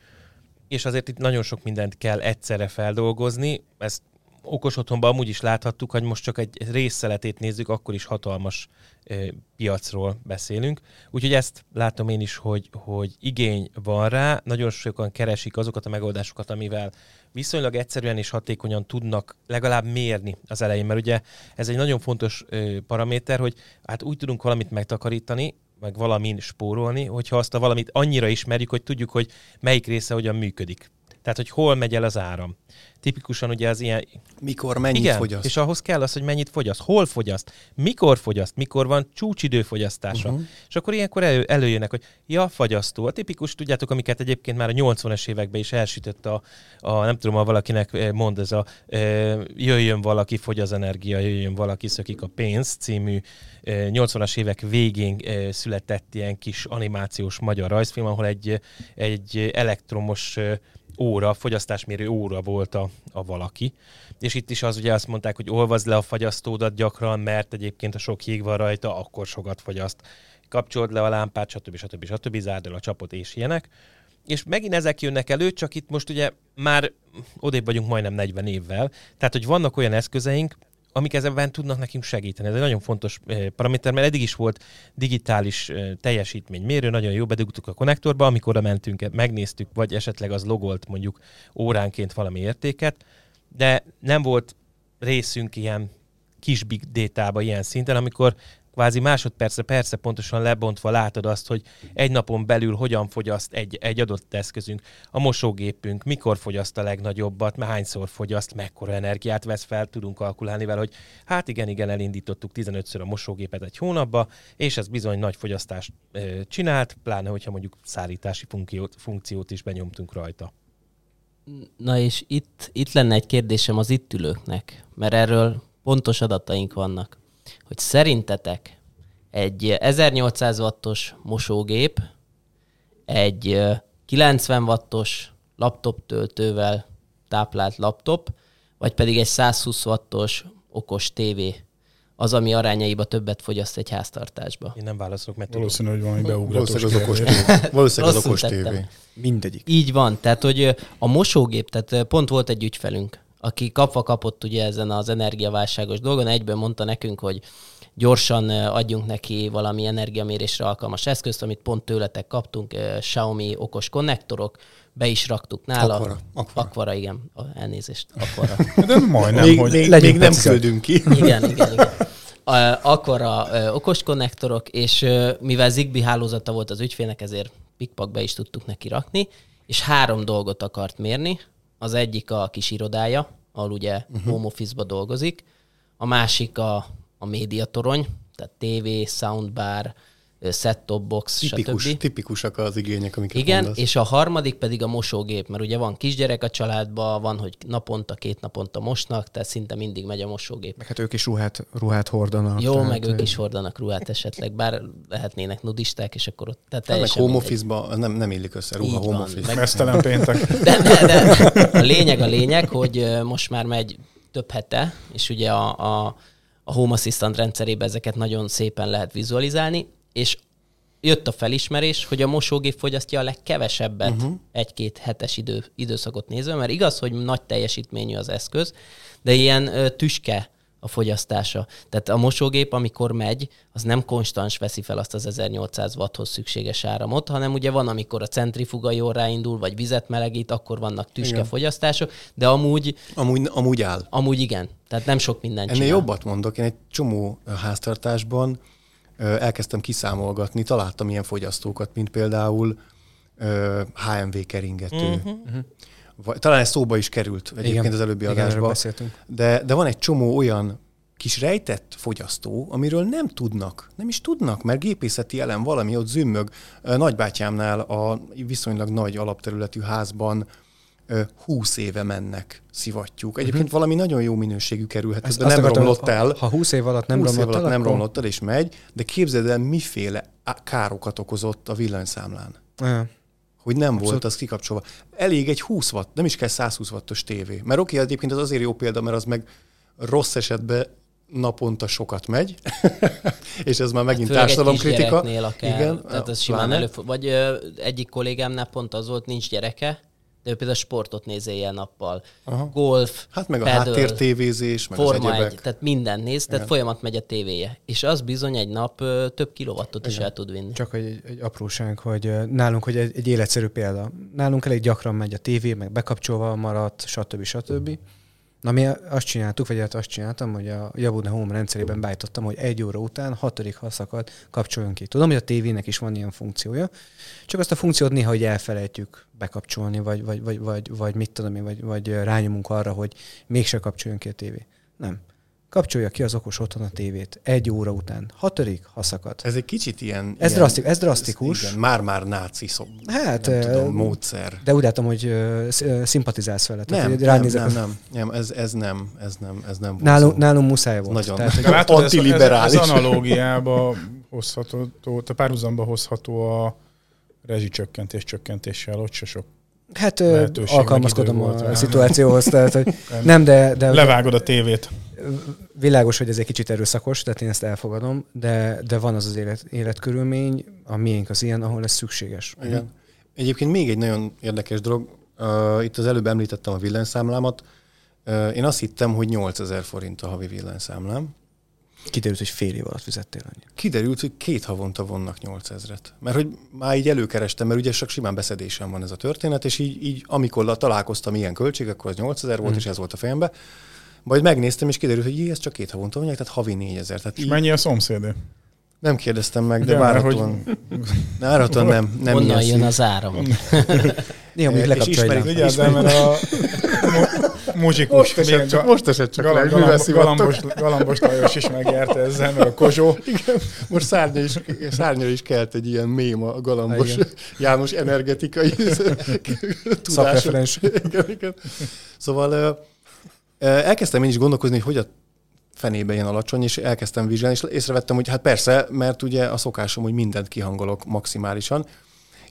és azért itt nagyon sok mindent kell egyszerre feldolgozni, ezt okos otthonban amúgy is láthattuk, hogy most csak egy részszeletét nézzük, akkor is hatalmas ö, piacról beszélünk. Úgyhogy ezt látom én is, hogy, hogy igény van rá, nagyon sokan keresik azokat a megoldásokat, amivel viszonylag egyszerűen és hatékonyan tudnak legalább mérni az elején, mert ugye ez egy nagyon fontos ö, paraméter, hogy hát úgy tudunk valamit megtakarítani, meg valamin spórolni, hogyha azt a valamit annyira ismerjük, hogy tudjuk, hogy melyik része hogyan működik. Tehát, hogy hol megy el az áram. Tipikusan ugye az ilyen... Mikor, mennyit Igen, fogyaszt? és ahhoz kell az, hogy mennyit fogyaszt, hol fogyaszt, mikor fogyaszt, mikor van csúcsidő fogyasztása. Mhm. Uh-huh. És akkor ilyenkor elő, előjönnek, hogy ja, fagyasztó. A tipikus, tudjátok, amiket egyébként már a 80-es években is elsütött a, a nem tudom, ha valakinek eh, mond ez a eh, jöjjön valaki, fogy az energia, jöjjön valaki, szökik a pénz című eh, 80-as évek végén eh, született ilyen kis animációs magyar rajzfilm, ahol egy, egy elektromos eh, óra, fogyasztásmérő óra volt a, a valaki. És itt is az ugye azt mondták, hogy olvazd le a fagyasztódat gyakran, mert egyébként a sok jég van rajta, akkor sokat fogyaszt. Kapcsold le a lámpát, stb. stb. stb. stb. Zárd el a csapot és ilyenek. És megint ezek jönnek elő, csak itt most ugye már odébb vagyunk majdnem 40 évvel, tehát hogy vannak olyan eszközeink, amik ezekben tudnak nekünk segíteni. Ez egy nagyon fontos eh, paraméter, mert eddig is volt digitális eh, teljesítménymérő, nagyon jó, bedugtuk a konnektorba, amikor oda mentünk, megnéztük, vagy esetleg az logolt mondjuk óránként valami értéket, de nem volt részünk ilyen kis big data ilyen szinten, amikor kvázi másodperce, persze pontosan lebontva látod azt, hogy egy napon belül hogyan fogyaszt egy, egy adott eszközünk, a mosógépünk, mikor fogyaszt a legnagyobbat, már hányszor fogyaszt, mekkora energiát vesz fel, tudunk kalkulálni vele, hogy hát igen, igen, elindítottuk 15-ször a mosógépet egy hónapba, és ez bizony nagy fogyasztást ö, csinált, pláne, hogyha mondjuk szállítási funkciót, funkciót is benyomtunk rajta. Na és itt, itt lenne egy kérdésem az itt ülőknek, mert erről pontos adataink vannak, hogy szerintetek egy 1800 wattos mosógép, egy ö, 90 wattos laptop töltővel táplált laptop, vagy pedig egy 120 wattos okos tévé, az, ami arányaiba többet fogyaszt egy háztartásba. Én nem válaszolok, mert. Valószínű, hogy valami beugratos Valószínűleg az okos tévé. Valószínűleg az okos tévé. Mindegyik. Így van, tehát hogy ö, a mosógép, tehát pont volt egy ügyfelünk, aki kapva kapott ugye ezen az energiaválságos dolgon, egyben mondta nekünk, hogy gyorsan adjunk neki valami energiamérésre alkalmas eszközt, amit pont tőletek kaptunk, Xiaomi okos konnektorok, be is raktuk nála. Aquara, Aquara. Aquara, igen, a, elnézést, Aquara. De majdnem, Még, hogy... még, legyünk még nem küldünk ki. Igen, igen, igen. A- Akkor a ö, okos konnektorok, és mivel Zigbee hálózata volt az ügyfélnek, ezért pikpak be is tudtuk neki rakni, és három dolgot akart mérni. Az egyik a kis irodája, ahol ugye uh-huh. home office-ba dolgozik, a másik a, a médiatorony, tehát TV, soundbar, set-top box, Tipikus, stb. tipikusak az igények, amiket Igen, mondasz. és a harmadik pedig a mosógép, mert ugye van kisgyerek a családban, van, hogy naponta, két naponta mosnak, tehát szinte mindig megy a mosógép. Meg hát ők is ruhát, ruhát hordanak. Jó, tehát, meg ők is hordanak ruhát esetleg, bár lehetnének nudisták, és akkor ott tehát Hát meg home az nem, nem illik össze, ruha Így home van, office. meg- Mesztelen péntek. De, de, de a lényeg a lényeg, hogy most már megy több hete, és ugye a, a, a Home Assistant rendszerében ezeket nagyon szépen lehet vizualizálni, és jött a felismerés, hogy a mosógép fogyasztja a legkevesebbet uh-huh. egy-két hetes idő, időszakot nézve, mert igaz, hogy nagy teljesítményű az eszköz, de ilyen ö, tüske a fogyasztása. Tehát a mosógép, amikor megy, az nem konstans veszi fel azt az 1800 watthoz szükséges áramot, hanem ugye van, amikor a centrifuga jól ráindul, vagy vizet melegít, akkor vannak tüske fogyasztások, de amúgy, Amúgy, amúgy áll. amúgy igen. Tehát nem sok mindent Ennél csinál. jobbat mondok, én egy csomó háztartásban elkezdtem kiszámolgatni, találtam ilyen fogyasztókat, mint például HMV keringető. Uh-huh. Talán ez szóba is került egyébként Igen. az előbbi Igen, adásban. De, de van egy csomó olyan kis rejtett fogyasztó, amiről nem tudnak, nem is tudnak, mert gépészeti elem valami ott zümmög. Nagybátyámnál a viszonylag nagy alapterületű házban 20 éve mennek szivattyúk. Egyébként uh-huh. valami nagyon jó minőségű kerülhet, azt nem akartam, romlott el. Ha 20 év alatt nem 20 év romlott alatt el, nem akkor- romlott el, és megy, de képzeld el, miféle károkat okozott a villanyszámlán. Ja. Hogy nem Abszolút. volt az kikapcsolva. Elég egy 20 watt, nem is kell 120 wattos tévé. Mert oké, egyébként az azért jó példa, mert az meg rossz esetben naponta sokat megy, és ez már megint egy társadalomkritika. Igen, tehát ez simán előfordul. Vagy ö, egyik kollégámnál pont az volt, nincs gyereke, De ő például sportot néz éjjel-nappal. Golf, Hát meg a paddle, háttértévézés, meg az Forma egy, egyebek. tehát minden néz, tehát Igen. folyamat megy a tévéje. És az bizony egy nap ö, több kilowattot is el tud vinni. Csak egy, egy apróság, hogy nálunk, hogy egy, egy életszerű példa. Nálunk elég gyakran megy a tévé, meg bekapcsolva maradt, stb. stb. Na mi azt csináltuk, vagy hát azt csináltam, hogy a Jabuna Home rendszerében beállítottam, hogy egy óra után hatodik haszakat kapcsoljon ki. Tudom, hogy a tévének is van ilyen funkciója, csak azt a funkciót néha hogy elfelejtjük bekapcsolni, vagy, vagy, vagy, vagy, vagy mit tudom én, vagy, vagy rányomunk arra, hogy mégse kapcsoljon ki a tévé. Nem. Kapcsolja ki az okos otthon a tévét egy óra után. Hatodik haszakad. Ez egy kicsit ilyen... Ez, ilyen, drasztik, ez drasztikus. Igen, már-már náci szó. Hát, nem tudom, módszer. De úgy látom, hogy ö, szimpatizálsz vele. Tehát, Nem, nem, nem, nem, nem, ez, ez nem, ez nem, ez nem volt Nálunk, nálunk muszáj volt. Nagyon. Tehát, De látod, ez, ez, Antiliberális. ez analógiába hozható, tehát párhuzamba hozható a rezsicsökkentés csökkentéssel, ott se sok. Hát lehetőség, alkalmazkodom a rá. szituációhoz. Tehát, hogy nem, de, de Levágod a tévét. világos, hogy ez egy kicsit erőszakos, tehát én ezt elfogadom, de, de van az az élet, életkörülmény, a miénk az ilyen, ahol ez szükséges. Igen. Egyébként még egy nagyon érdekes dolog, uh, itt az előbb említettem a villanyszámlámat, uh, én azt hittem, hogy 8000 forint a havi villanyszámlám. Kiderült, hogy fél év alatt fizettél annyit. Kiderült, hogy két havonta vonnak 8000-et. Mert hogy már így előkerestem, mert ugye csak simán beszedésem van ez a történet, és így, így amikor találkoztam ilyen költség, akkor az 8000 volt, Mhm. és ez volt a fejembe. Majd megnéztem, és kiderült, hogy jé, ez csak két havonta vonják, tehát havi 4000. Tehát És így mennyi a szomszédé? nem kérdeztem meg, de mert várhatóan, várhatóan nem, nem ilyen jön szín. az áram? Néha még És lekapcsolja. ismerik- Vigyázzál, mert a muzsikus, Most esett csak, most esett csak le, galam- mivel galam- szivattok. galambos, galambos Lajos is megjárta ezzel, meg a Kozsó. Igen, most szárnya is, szárnya is kelt egy ilyen mém a galambos Igen. János energetikai. Szakreferens. Igen, igen. Szóval elkezdtem én is gondolkozni, hogy hogy a fenébe ilyen alacsony, és elkezdtem vizsgálni, és észrevettem, hogy hát persze, mert ugye a szokásom, hogy mindent kihangolok maximálisan,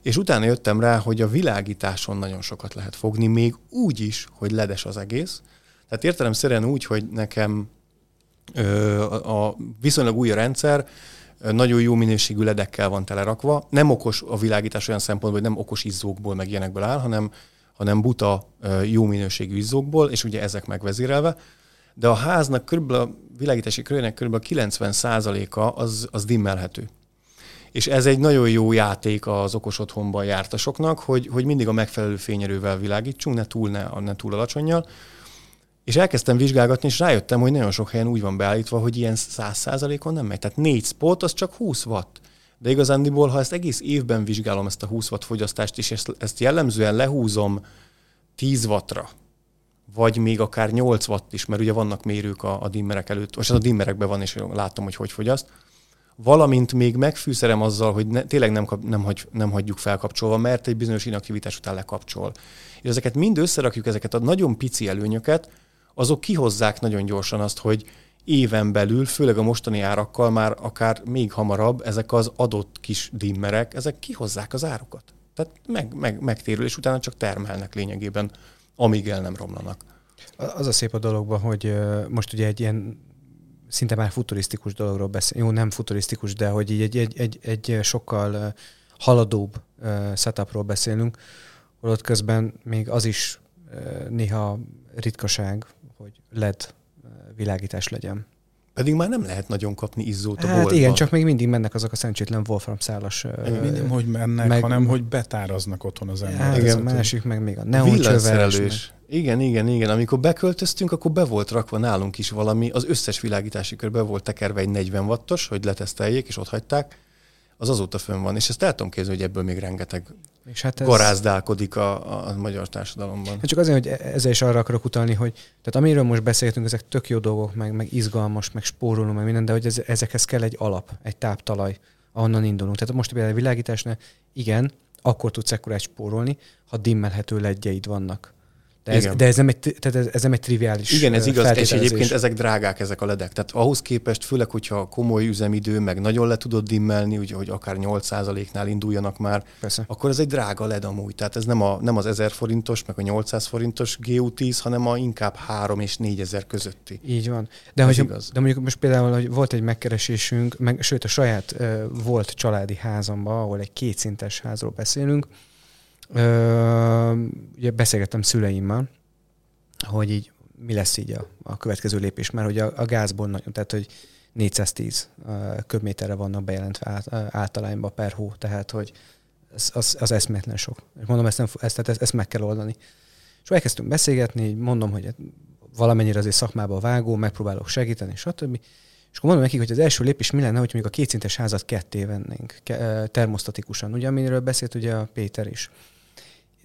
és utána jöttem rá, hogy a világításon nagyon sokat lehet fogni, még úgy is, hogy ledes az egész. Tehát értelemszerűen úgy, hogy nekem ö, a, a viszonylag új a rendszer, nagyon jó minőségű ledekkel van telerakva. Nem okos a világítás olyan szempontból, hogy nem okos izzókból, meg ilyenekből áll, hanem, hanem buta, jó minőségű izzókból, és ugye ezek megvezérelve. De a háznak körülbelül, a világítási körének körülbelül 90%-a az, az dimmelhető. És ez egy nagyon jó játék az okos otthonban jártasoknak, hogy, hogy mindig a megfelelő fényerővel világítsunk, ne túl, ne, ne túl alacsonyjal. És elkezdtem vizsgálgatni, és rájöttem, hogy nagyon sok helyen úgy van beállítva, hogy ilyen 100%-on nem megy. Tehát 4 spot, az csak 20 watt. De igazándiból, ha ezt egész évben vizsgálom, ezt a 20 watt fogyasztást, és ezt, ezt jellemzően lehúzom 10 wattra, vagy még akár 8 watt is, mert ugye vannak mérők a, a dimmerek előtt, most ez a dimmerekben van, és látom, hogy hogy fogyaszt, valamint még megfűszerem azzal, hogy ne, tényleg nem, kap, nem, hagy, nem hagyjuk felkapcsolva, mert egy bizonyos inaktivitás után lekapcsol. És ezeket mind összerakjuk, ezeket a nagyon pici előnyöket, azok kihozzák nagyon gyorsan azt, hogy éven belül, főleg a mostani árakkal már akár még hamarabb ezek az adott kis dimmerek, ezek kihozzák az árukat. Tehát meg, meg, megtérül, és utána csak termelnek lényegében, amíg el nem romlanak. Az a szép a dologban, hogy most ugye egy ilyen szinte már futurisztikus dologról beszél. Jó, nem futurisztikus, de hogy így egy, egy, egy, egy sokkal haladóbb setupról beszélünk, holott közben még az is néha ritkaság, hogy LED világítás legyen. Pedig már nem lehet nagyon kapni izzót a Hát boltban. igen, csak még mindig mennek azok a szerencsétlen Wolfram szálas. Nem, hogy mennek, meg- hanem hogy betáraznak otthon az Hát, emberek. igen, Tehát, másik meg még a Villanyszerelős. Igen, igen, igen. Amikor beköltöztünk, akkor be volt rakva nálunk is valami, az összes világítási körbe volt tekerve egy 40 wattos, hogy leteszteljék, és ott hagyták. Az azóta fönn van, és ezt el tudom képzelni, hogy ebből még rengeteg És hát ez... garázdálkodik a, a magyar társadalomban. Hát csak azért, hogy ezzel is arra akarok utalni, hogy tehát amiről most beszélgetünk, ezek tök jó dolgok, meg, meg izgalmas, meg spóroló, meg minden, de hogy ez, ezekhez kell egy alap, egy táptalaj, ahonnan indulunk. Tehát most például a világításnál, igen, akkor tudsz ekkorát spórolni, ha dimmelhető ledjeid vannak. De ez, Igen. de ez, nem egy, tehát ez, ez nem egy triviális Igen, ez igaz, és egyébként ezek drágák, ezek a ledek. Tehát ahhoz képest, főleg, hogyha komoly üzemidő, meg nagyon le tudod dimmelni, ugye, hogy akár 8%-nál induljanak már, Persze. akkor ez egy drága led amúgy. Tehát ez nem, a, nem az 1000 forintos, meg a 800 forintos GU10, hanem a inkább 3 és 4000 közötti. Így van. De, hogy, igaz. de mondjuk most például, hogy volt egy megkeresésünk, meg, sőt a saját uh, volt családi házamba, ahol egy kétszintes házról beszélünk, Ö, ugye beszélgettem szüleimmel, hogy így mi lesz így a, a következő lépés, mert hogy a, a gázból nagyon, tehát hogy 410 uh, köbméterre vannak bejelentve át, uh, általányba per hó, tehát hogy az, az, az eszméletlen sok. És mondom, ezt, nem, ezt, tehát ezt, ezt meg kell oldani. És elkezdtünk beszélgetni, mondom, hogy valamennyire azért szakmába vágó, megpróbálok segíteni, stb. És akkor mondom nekik, hogy az első lépés mi lenne, hogy mondjuk a kétszintes házat ketté vennénk, termostatikusan, ugye, amiről beszélt ugye a Péter is.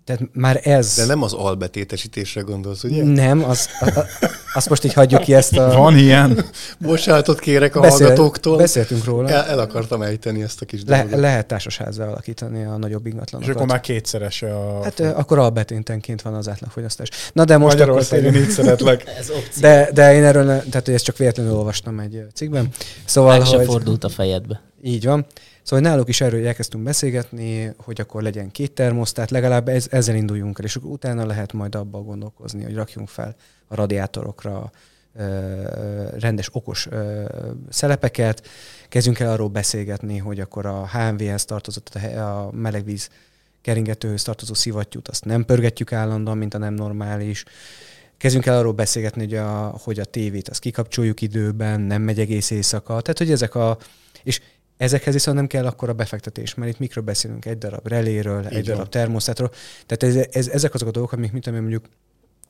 Tehát már ez... De nem az albetétesítésre gondolsz, ugye? Nem, az, a, a, azt most így hagyjuk ki ezt a... Van ilyen? Bocsánatot kérek a Beszél, hallgatóktól. Beszéltünk róla. El, el akartam ejteni ezt a kis Le, dolgot. Lehet társasházra alakítani a nagyobb ingatlanokat. És akkor már kétszeres a... Hát akkor albeténtenként van az átlagfogyasztás. Na de most Magyarországon így szeretlek. Ez opció. De, de én erről, tehát hogy ezt csak véletlenül olvastam egy cikkben. Szóval, Meg hogy... fordult a fejedbe. Így van. Szóval náluk is erről elkezdtünk beszélgetni, hogy akkor legyen két termosztát, legalább ez, ezzel induljunk el, és utána lehet majd abba gondolkozni, hogy rakjunk fel a radiátorokra rendes, okos szelepeket, kezdjünk el arról beszélgetni, hogy akkor a HMV-hez tartozott, a melegvíz keringetőhöz tartozó szivattyút, azt nem pörgetjük állandóan, mint a nem normális. Kezdjünk el arról beszélgetni, hogy a, hogy a tévét azt kikapcsoljuk időben, nem megy egész éjszaka. Tehát, hogy ezek a... És Ezekhez viszont nem kell akkor a befektetés, mert itt mikről beszélünk? Egy darab reléről, Így egy van. darab termosztátról. Tehát ez, ez, ezek azok a dolgok, amik, mint amik mondjuk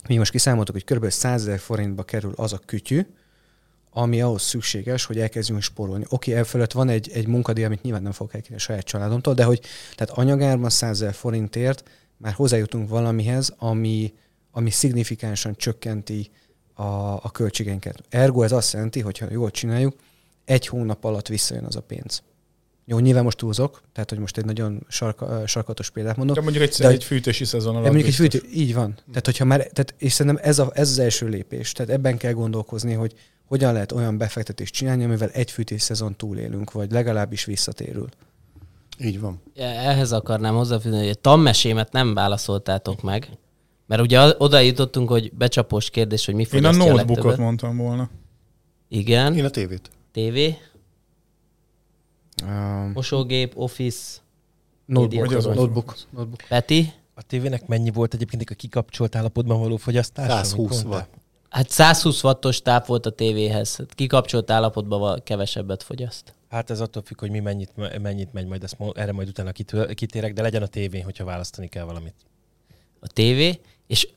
mi most kiszámoltuk, hogy kb. 100 ezer forintba kerül az a kütyű, ami ahhoz szükséges, hogy elkezdjünk spórolni. Oké, okay, fölött van egy, egy munkadíj, amit nyilván nem fogok elkérni a saját családomtól, de hogy tehát anyagárban 100 ezer forintért már hozzájutunk valamihez, ami, ami szignifikánsan csökkenti a, a költségeinket. Ergo ez azt jelenti, hogy ha jól csináljuk, egy hónap alatt visszajön az a pénz. Jó, nyilván most túlzok, tehát hogy most egy nagyon sarka, sarkatos példát mondok. De mondjuk egy, de, egy fűtési szezon alatt. Mondjuk egy fűtő, így van. Tehát, hogyha már, tehát, és szerintem ez, a, ez az első lépés. Tehát ebben kell gondolkozni, hogy hogyan lehet olyan befektetést csinálni, amivel egy fűtés szezon túlélünk, vagy legalábbis visszatérül. Így van. Ehhez akarnám hozzáfűzni, hogy a tanmesémet nem válaszoltátok meg, mert ugye oda jutottunk, hogy becsapós kérdés, hogy mi Én a notebookot mondtam volna. Igen. Én a tévét. TV, um, mosógép, office, notebook, az notebook. notebook. Peti? A tévének mennyi volt egyébként a kikapcsolt állapotban való fogyasztás? 120 watt. Hát 120 wattos táp volt a tévéhez. Hát kikapcsolt állapotban kevesebbet fogyaszt. Hát ez attól függ, hogy mi mennyit, mennyit megy, majd ezt, erre majd utána kitérek, de legyen a tévé, hogyha választani kell valamit. A tévé, és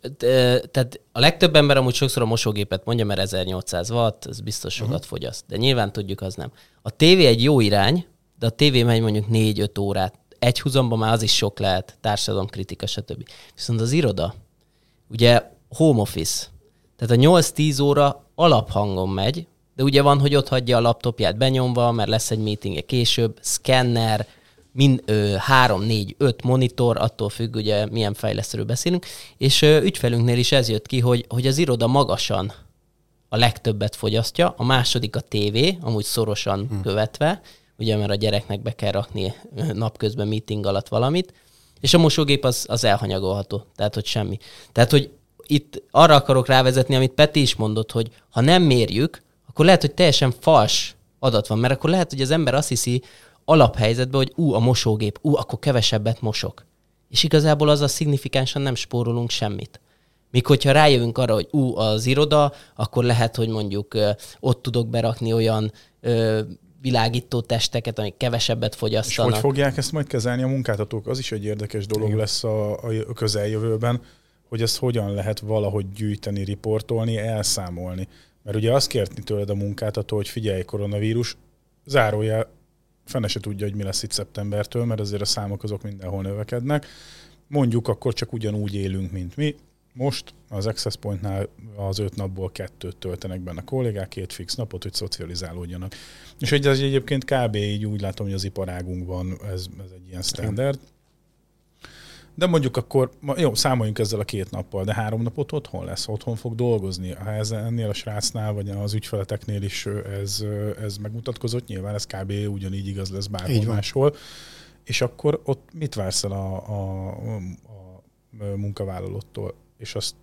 tehát a legtöbb ember amúgy sokszor a mosógépet mondja, mert 1800 watt, ez biztos sokat uh-huh. fogyaszt. De nyilván tudjuk, az nem. A tévé egy jó irány, de a tévé megy mondjuk 4-5 órát. Egy húzomban már az is sok lehet, kritika, stb. Viszont az iroda, ugye home office, tehát a 8-10 óra alaphangon megy, de ugye van, hogy ott hagyja a laptopját benyomva, mert lesz egy meetingje később, szkenner, mind ö, három, négy, öt monitor, attól függ, ugye milyen fejlesztőről beszélünk, és ö, ügyfelünknél is ez jött ki, hogy, hogy az iroda magasan a legtöbbet fogyasztja, a második a tévé, amúgy szorosan hmm. követve, ugye mert a gyereknek be kell rakni napközben meeting alatt valamit, és a mosógép az, az elhanyagolható, tehát hogy semmi. Tehát, hogy itt arra akarok rávezetni, amit Peti is mondott, hogy ha nem mérjük, akkor lehet, hogy teljesen fals adat van, mert akkor lehet, hogy az ember azt hiszi, alaphelyzetben, hogy ú, a mosógép, ú, akkor kevesebbet mosok. És igazából az a szignifikánsan nem spórolunk semmit. Míg hogyha rájövünk arra, hogy ú, az iroda, akkor lehet, hogy mondjuk ö, ott tudok berakni olyan ö, világító testeket, amik kevesebbet fogyasztanak. És hogy fogják ezt majd kezelni a munkáltatók? Az is egy érdekes dolog Igen. lesz a, a közeljövőben, hogy ezt hogyan lehet valahogy gyűjteni, riportolni, elszámolni. Mert ugye azt kérni tőled a munkáltató, hogy figyelj, koronavírus, zárójel fene se tudja, hogy mi lesz itt szeptembertől, mert azért a számok azok mindenhol növekednek. Mondjuk akkor csak ugyanúgy élünk, mint mi. Most az Access Pointnál az öt napból kettőt töltenek benne a kollégák, két fix napot, hogy szocializálódjanak. És egy, ez egyébként kb. így úgy látom, hogy az iparágunkban ez, ez egy ilyen standard. De mondjuk akkor, jó, számoljunk ezzel a két nappal, de három napot otthon lesz, otthon fog dolgozni. Ha ez ennél a srácnál, vagy az ügyfeleteknél is ez, ez megmutatkozott, nyilván ez kb. ugyanígy igaz lesz bárhol máshol. És akkor ott mit vársz el a, a, a munkavállalótól, és azt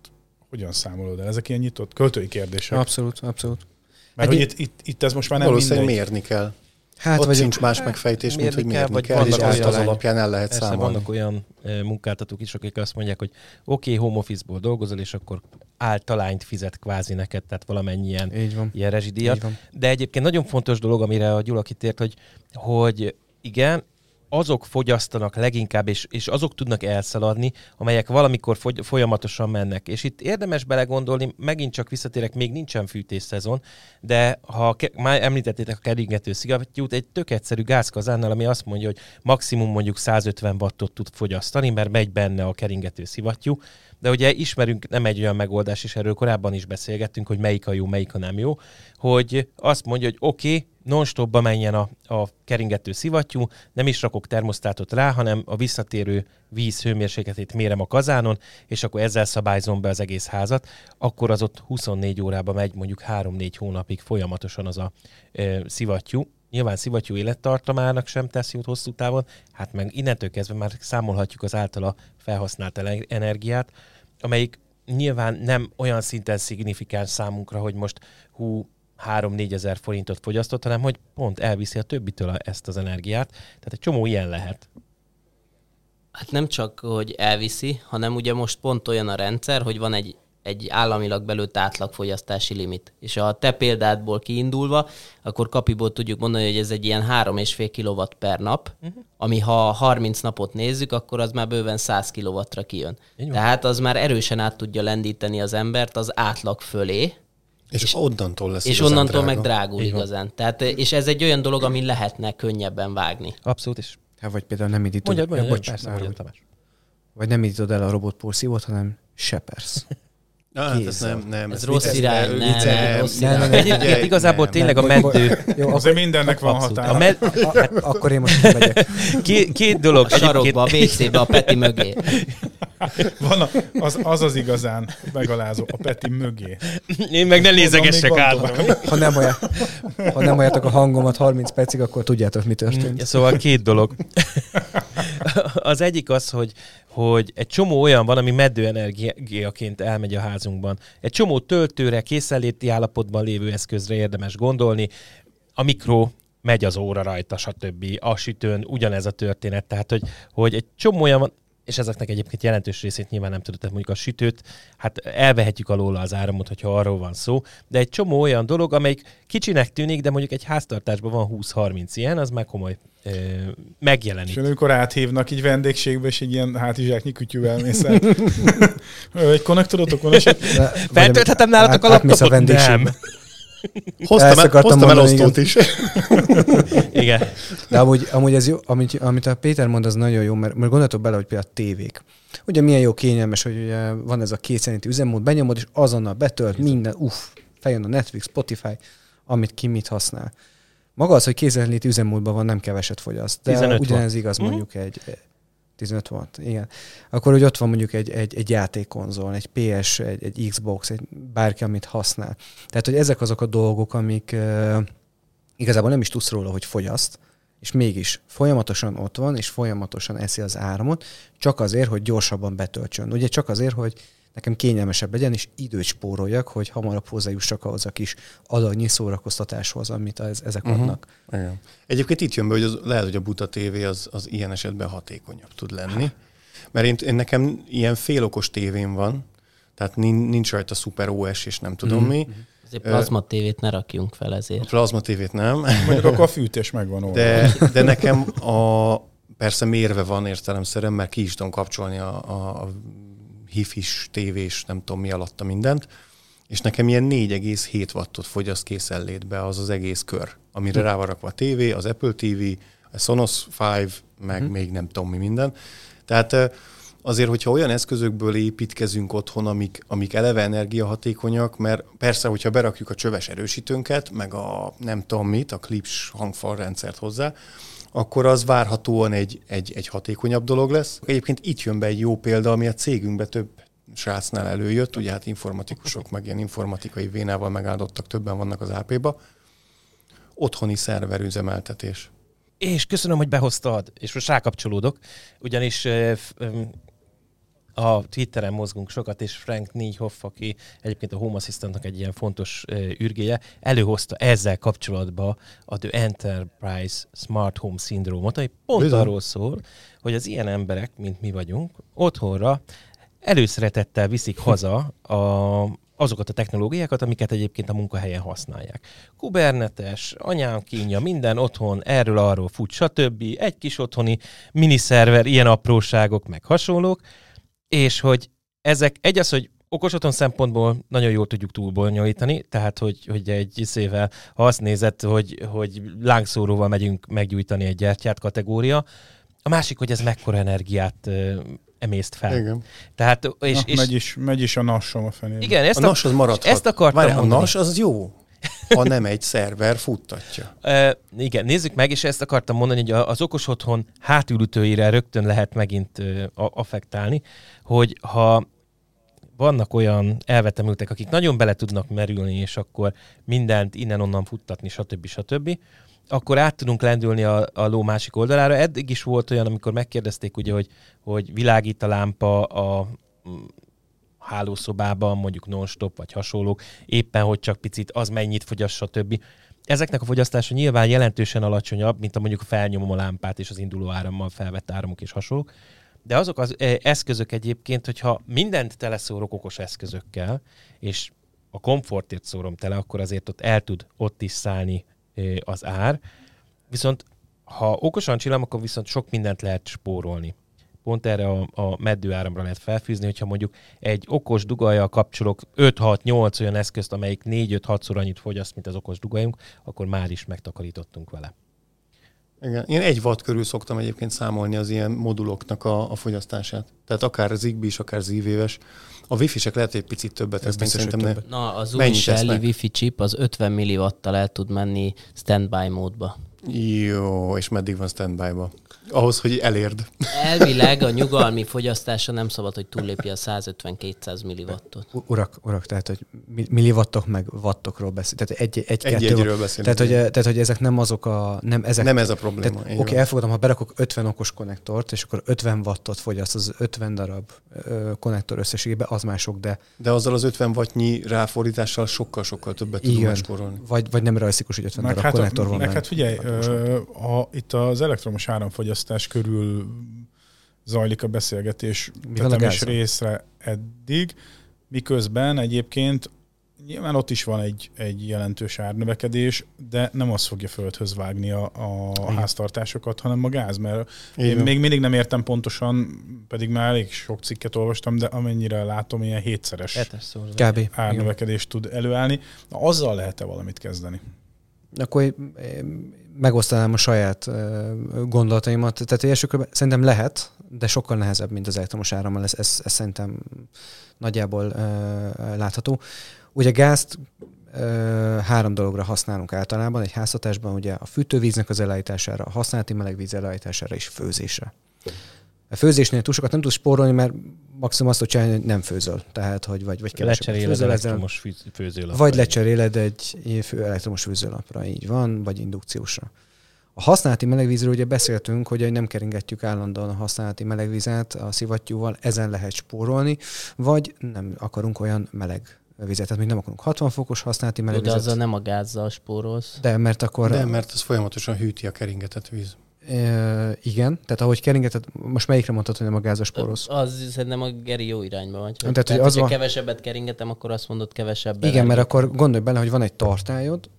hogyan számolod el? Ezek ilyen nyitott költői kérdések. Abszolút, abszolút. Mert hát hogy itt, itt, itt ez most már nem Valószínűleg mérni kell. Hát, Ott vagy- sincs más megfejtés, mint hogy mérni vagy kell, és az alapján el lehet Persze számolni. vannak olyan munkáltatók is, akik azt mondják, hogy oké, okay, home office-ból dolgozol, és akkor általányt fizet kvázi neked, tehát valamennyien van. ilyen rezsidíjat. De egyébként nagyon fontos dolog, amire a Gyula kitért, hogy, hogy igen, azok fogyasztanak leginkább, és, és azok tudnak elszaladni, amelyek valamikor fogy, folyamatosan mennek. És itt érdemes belegondolni, megint csak visszatérek, még nincsen fűtésszezon, de ha ke- már említettétek a keringető szivattyút, egy tök egyszerű gázkazánnal, ami azt mondja, hogy maximum mondjuk 150 wattot tud fogyasztani, mert megy benne a keringető szivattyú, de ugye ismerünk nem egy olyan megoldás, és erről korábban is beszélgettünk, hogy melyik a jó, melyik a nem jó, hogy azt mondja, hogy oké, okay, non-stopba menjen a, a keringető szivattyú, nem is rakok termosztátot rá, hanem a visszatérő víz hőmérsékletét mérem a kazánon, és akkor ezzel szabályzom be az egész házat, akkor az ott 24 órába megy, mondjuk 3-4 hónapig folyamatosan az a e, szivattyú. Nyilván szivattyú élettartamának sem tesz jót hosszú távon, hát meg innentől kezdve már számolhatjuk az általa felhasznált energiát, amelyik nyilván nem olyan szinten szignifikáns számunkra, hogy most hú, 3-4 ezer forintot fogyasztott, hanem hogy pont elviszi a többitől ezt az energiát. Tehát egy csomó ilyen lehet. Hát nem csak, hogy elviszi, hanem ugye most pont olyan a rendszer, hogy van egy, egy államilag belőtt átlagfogyasztási limit. És a te példádból kiindulva, akkor kapiból tudjuk mondani, hogy ez egy ilyen 3,5 kW per nap, uh-huh. ami ha 30 napot nézzük, akkor az már bőven 100 kW-ra kijön. Így. Tehát az már erősen át tudja lendíteni az embert az átlag fölé, És, és onnantól lesz és onnantól drága. meg drágul Így van. igazán. Tehát, és ez egy olyan dolog, ami lehetne könnyebben vágni. Abszolút, és Hát vagy például nem indítod, mondjad, mondjad, ja, mondjad, bocs, persze, mondjad, Tamás. vagy nem indítod el a robotporszívót, hanem sepersz. Ah, hát ez nem, nem. Ez rossz vicces, irány, nem, nem, rossz nem, irány. nem, Egyébként figyelj, igazából nem, tényleg a nem. meddő, Jó, Azért mindennek van határa. A med, a, akkor én most megyek. két, két dolog. A sarokba, a WC-be, a Peti mögé. Van a, az, az az igazán megalázó, a Peti mögé. Én meg ne van dolog. Ha nem, olyan, ha nem halljátok a hangomat 30 percig, akkor tudjátok, mi történt. Mm, Szóval két dolog. Az egyik az, hogy, hogy egy csomó olyan van, ami meddőenergiaként elmegy a házunkban. Egy csomó töltőre, készenléti állapotban lévő eszközre érdemes gondolni. A mikro megy az óra rajta, stb. A sütőn ugyanez a történet. Tehát, hogy, hogy egy csomó olyan van, és ezeknek egyébként jelentős részét nyilván nem tudod, tehát mondjuk a sütőt, hát elvehetjük alóla az áramot, hogyha arról van szó, de egy csomó olyan dolog, amelyik kicsinek tűnik, de mondjuk egy háztartásban van 20-30 ilyen, az már komoly ö, megjelenik. És amikor áthívnak így vendégségbe, és egy ilyen hátizsáknyi kütyűvel mész el. Egy konnektorotok eset? De- Feltölthetem nálatok a laptopot? Nem. Hoztam, Ezt el, akartam hoztam mondani, elosztót is. Igen. De amúgy, amúgy ez jó, amit, amit a Péter mond, az nagyon jó, mert, mert gondoltok bele, hogy például a tévék. Ugye milyen jó kényelmes, hogy ugye van ez a kétszerinti üzemmód, benyomod, és azonnal betölt minden, uff, feljön a Netflix, Spotify, amit ki mit használ. Maga az, hogy kézzelinti üzemmódban van, nem keveset fogyaszt. De 15 ugyanez igaz Mhm. mondjuk egy 15 volt, igen. Akkor, hogy ott van mondjuk egy, egy, egy játékkonzol, egy PS, egy, egy Xbox, egy bárki, amit használ. Tehát, hogy ezek azok a dolgok, amik uh, igazából nem is tudsz róla, hogy fogyaszt, és mégis folyamatosan ott van, és folyamatosan eszi az áramot, csak azért, hogy gyorsabban betöltsön. Ugye csak azért, hogy nekem kényelmesebb legyen, és időt spóroljak, hogy hamarabb hozzájussak ahhoz a kis adagnyi szórakoztatáshoz, amit ez, ezek Mhm. uh-huh. adnak. Igen. Egyébként itt jön be, hogy az, lehet, hogy a buta tévé az, az ilyen esetben hatékonyabb tud lenni. Mert én, én nekem ilyen félokos tévém van, tehát nin- nincs rajta szuper OS és nem tudom Mhm. mi. Azért plazma tévét ne rakjunk fel A ezért. plazma tévét nem, Mondjuk akkor a fűtés megvan oldva. de, de nekem a, persze mérve van értelemszerűen, mert ki is tudom kapcsolni a, a, a hifis tévés, nem tudom mi alatta mindent, és nekem ilyen 4,7 wattot fogyaszt készenlétbe az az egész kör, amire rá van rakva a tévé, az Apple TV, a Sonos 5, meg Mhm. még nem tudom mi minden. Tehát azért, hogyha olyan eszközökből építkezünk otthon, amik, amik eleve energiahatékonyak, mert persze, hogyha berakjuk a csöves erősítőnket, meg a nem tudom mit, a klips hangfalrendszert hozzá, akkor az várhatóan egy, egy, egy hatékonyabb dolog lesz. Egyébként itt jön be egy jó példa, ami a cégünkbe több srácnál előjött, ugye hát informatikusok, meg ilyen informatikai vénával megáldottak, többen vannak az AP-ba. Otthoni szerverüzemeltetés. És köszönöm, hogy behoztad, és most rákapcsolódok, ugyanis öm, a Twitteren mozgunk sokat, és Frank Niehoff, aki egyébként a Home Assistantnak egy ilyen fontos űrgéje, előhozta ezzel kapcsolatban a The Enterprise Smart Home Syndrome-ot, ami pont Bizony. arról szól, hogy az ilyen emberek, mint mi vagyunk, otthonra előszeretettel viszik haza a, azokat a technológiákat, amiket egyébként a munkahelyen használják. Kubernetes, anyám kínja, minden otthon, erről arról fut, stb. Egy kis otthoni miniszerver, ilyen apróságok, meg hasonlók, és hogy ezek, egy az, hogy okos otthon szempontból nagyon jól tudjuk túlbonyolítani, tehát hogy, hogy egy szével, ha azt nézed, hogy, hogy lángszóróval megyünk meggyújtani egy gyertyát kategória, a másik, hogy ez mekkora energiát emészt fel. Igen. Tehát, és, És, és, megy, is, megy is a nassom a fenébe. igen, ezt a NAS az maradhat. Ezt akartam Várjál, a mondani. NAS az jó, ha nem egy szerver futtatja. Uh, igen, nézzük meg, és ezt akartam mondani, hogy az okos otthon hátülütőire rögtön lehet megint affektálni, hogy ha vannak olyan elvetemültek, akik nagyon bele tudnak merülni, és akkor mindent innen-onnan futtatni, stb. stb., akkor át tudunk lendülni a, a ló másik oldalára. Eddig is volt olyan, amikor megkérdezték, ugye, hogy, hogy világít a lámpa a hálószobában, mondjuk non-stop vagy hasonlók, éppen hogy csak picit az mennyit fogyaszt, stb. Ezeknek a fogyasztása nyilván jelentősen alacsonyabb, mint a mondjuk felnyomom a lámpát és az induló árammal felvett áramok és hasonlók. De azok az eh, eszközök egyébként, hogyha mindent teleszórok okos eszközökkel, és a komfortért szórom tele, akkor azért ott el tud ott is szállni eh, az ár. Viszont ha okosan csinálom, akkor viszont sok mindent lehet spórolni. Pont erre a, a meddő áramra lehet felfűzni, hogyha mondjuk egy okos dugajjal kapcsolok 5-6-8 olyan eszközt, amelyik 4-5-6-szor annyit fogyaszt, mint az okos dugajunk, akkor már is megtakarítottunk vele. Igen. Én egy watt körül szoktam egyébként számolni az ilyen moduloknak a, a fogyasztását. Tehát akár Zigbee is, akár zívéves. A wifi-sek lehet, hogy egy picit többet Ez tesznek, szerintem ne. többet. Na, az új Shelly? Wi-Fi chip az 50 milliwattal el tud menni standby módba. Jó, és meddig van standby-ba? Ahhoz, hogy elérd. Elvileg a nyugalmi fogyasztása nem szabad, hogy túllépje a 150-200 milliwattot. U- Urak, urak, tehát, hogy mi- millivattok meg wattokról beszél. Tehát egy, egy, egy, Egy-egyről beszélünk. tehát, hogy, tehát, hogy ezek nem azok a... Nem, ezek, Nem ez a probléma. Tehát, oké, van. elfogadom, ha berakok 50 okos konnektort, és akkor 50 wattot fogyaszt az 50 darab ö, konnektor összességében, az már sok, de De azzal az 50 wattnyi ráfordítással sokkal-sokkal többet tudunk igen, megspórolni. vagy, vagy nem realisztikus, hogy 50 Meg darab hát, konnektor a, van meg hát figyelj, a, itt az elektromos áramfogyasztás körül zajlik a beszélgetés tetemes részre eddig, miközben egyébként nyilván ott is van egy, egy jelentős árnövekedés, de nem az fogja földhöz vágni a, a Igen. háztartásokat, hanem a gáz, mert Így én még mindig nem értem pontosan, pedig már elég sok cikket olvastam, de amennyire látom, ilyen hétszeres. Kb. Igen. árnövekedést tud előállni. Na, azzal lehet-e valamit kezdeni? Akkor én megosztanám a saját ö, gondolataimat. Tehát első körben szerintem lehet, de sokkal nehezebb, mint az elektromos árammal. Ez, ez, ez szerintem nagyjából ö, látható. Ugye gázt három dologra használunk általában egy háztartásban, ugye a fűtővíznek az elállítására, a használati melegvíz elállítására és főzésre. A főzésnél túl sokat nem tudsz spórolni, mert maximum azt tud csinálni, hogy nem főzöl. Tehát, hogy vagy, vagy Lecseréled főzöl, elektromos főzőlapra. vagy lecseréled egy fő elektromos fűzőlapra, így van, vagy indukciósra. A használati melegvízről ugye beszéltünk, hogy nem keringetjük állandóan a használati melegvizet a szivattyúval, ezen lehet spórolni, vagy nem akarunk olyan meleg vizet, tehát még nem akarunk 60 fokos használati De melegvizet. azzal nem a gázzal spórolsz. De mert akkor... De, mert ez folyamatosan hűti a keringetett víz. Igen, tehát ahogy keringeted, most melyikre mondtad, hogy nem a gázos spórolsz? Az szerintem a Geri jó irányba vagy. Tehát, Tehát, hogy az van- kevesebbet keringetem, akkor azt mondod kevesebbet. Igen, mert akkor gondolj bele, hogy van egy tartályod,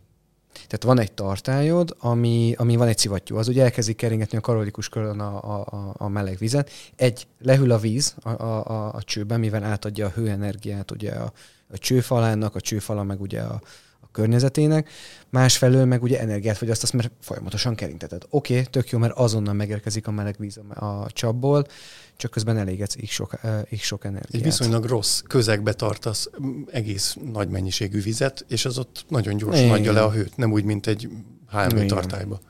tehát van egy tartályod, ami, ami van egy szivattyú, az ugye elkezdik keringetni a karolikus körön a, a, a, meleg vizet. Egy, lehűl a víz a, a, a, a csőben, mivel átadja a hőenergiát ugye a, a csőfalának, a csőfala meg ugye a környezetének, másfelől meg ugye energiát fogyasztasz, mert folyamatosan kerinteted. Oké, okay, tök jó, mert azonnal megérkezik a meleg víz a, csapból, csak közben elégetsz így sok, eh, így sok energiát. Egy viszonylag rossz közegbe tartasz mm, egész nagy mennyiségű vizet, és az ott nagyon gyorsan adja le a hőt, nem úgy, mint egy HMV tartályba.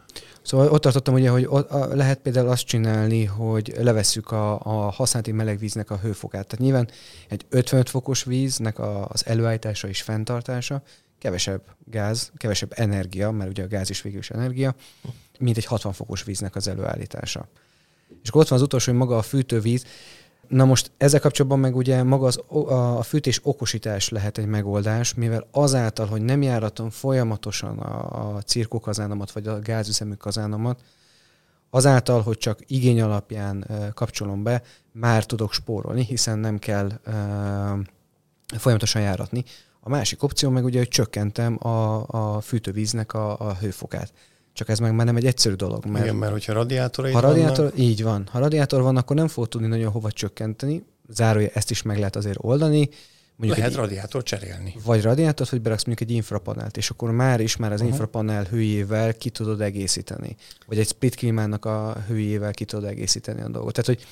Szóval ott tartottam ugye, hogy ott, a, lehet például azt csinálni, hogy levesszük a, a használati melegvíznek a hőfokát. Tehát nyilván egy 55 fokos víznek a, az előállítása és fenntartása kevesebb gáz, kevesebb energia, mert ugye a gáz is végül is energia, mint egy 60 fokos víznek az előállítása. És akkor ott van az utolsó, hogy maga a fűtővíz, Na most ezzel kapcsolatban meg ugye maga az, a, fűtés okosítás lehet egy megoldás, mivel azáltal, hogy nem járatom folyamatosan a, a cirkokazánomat, vagy a gázüzemű kazánomat, azáltal, hogy csak igény alapján kapcsolom be, már tudok spórolni, hiszen nem kell folyamatosan járatni. A másik opció meg ugye, hogy csökkentem a, a fűtővíznek a, a hőfokát. Csak ez meg már nem egy egyszerű dolog, Mert... mert Igen, mert hogyha radiátorai ha radiátor, így van. Ha radiátor van, akkor nem fog tudni nagyon hova csökkenteni. Zárója, ezt is meg lehet azért oldani. Mondjuk lehet egy, radiátor cserélni. vagy radiátort, vagy beraksz mondjuk egy infrapanelt, és akkor már is már az Aha. infrapanel hőjével ki tudod egészíteni. Vagy egy split klímának a hőjével ki tudod egészíteni a dolgot. Tehát, hogy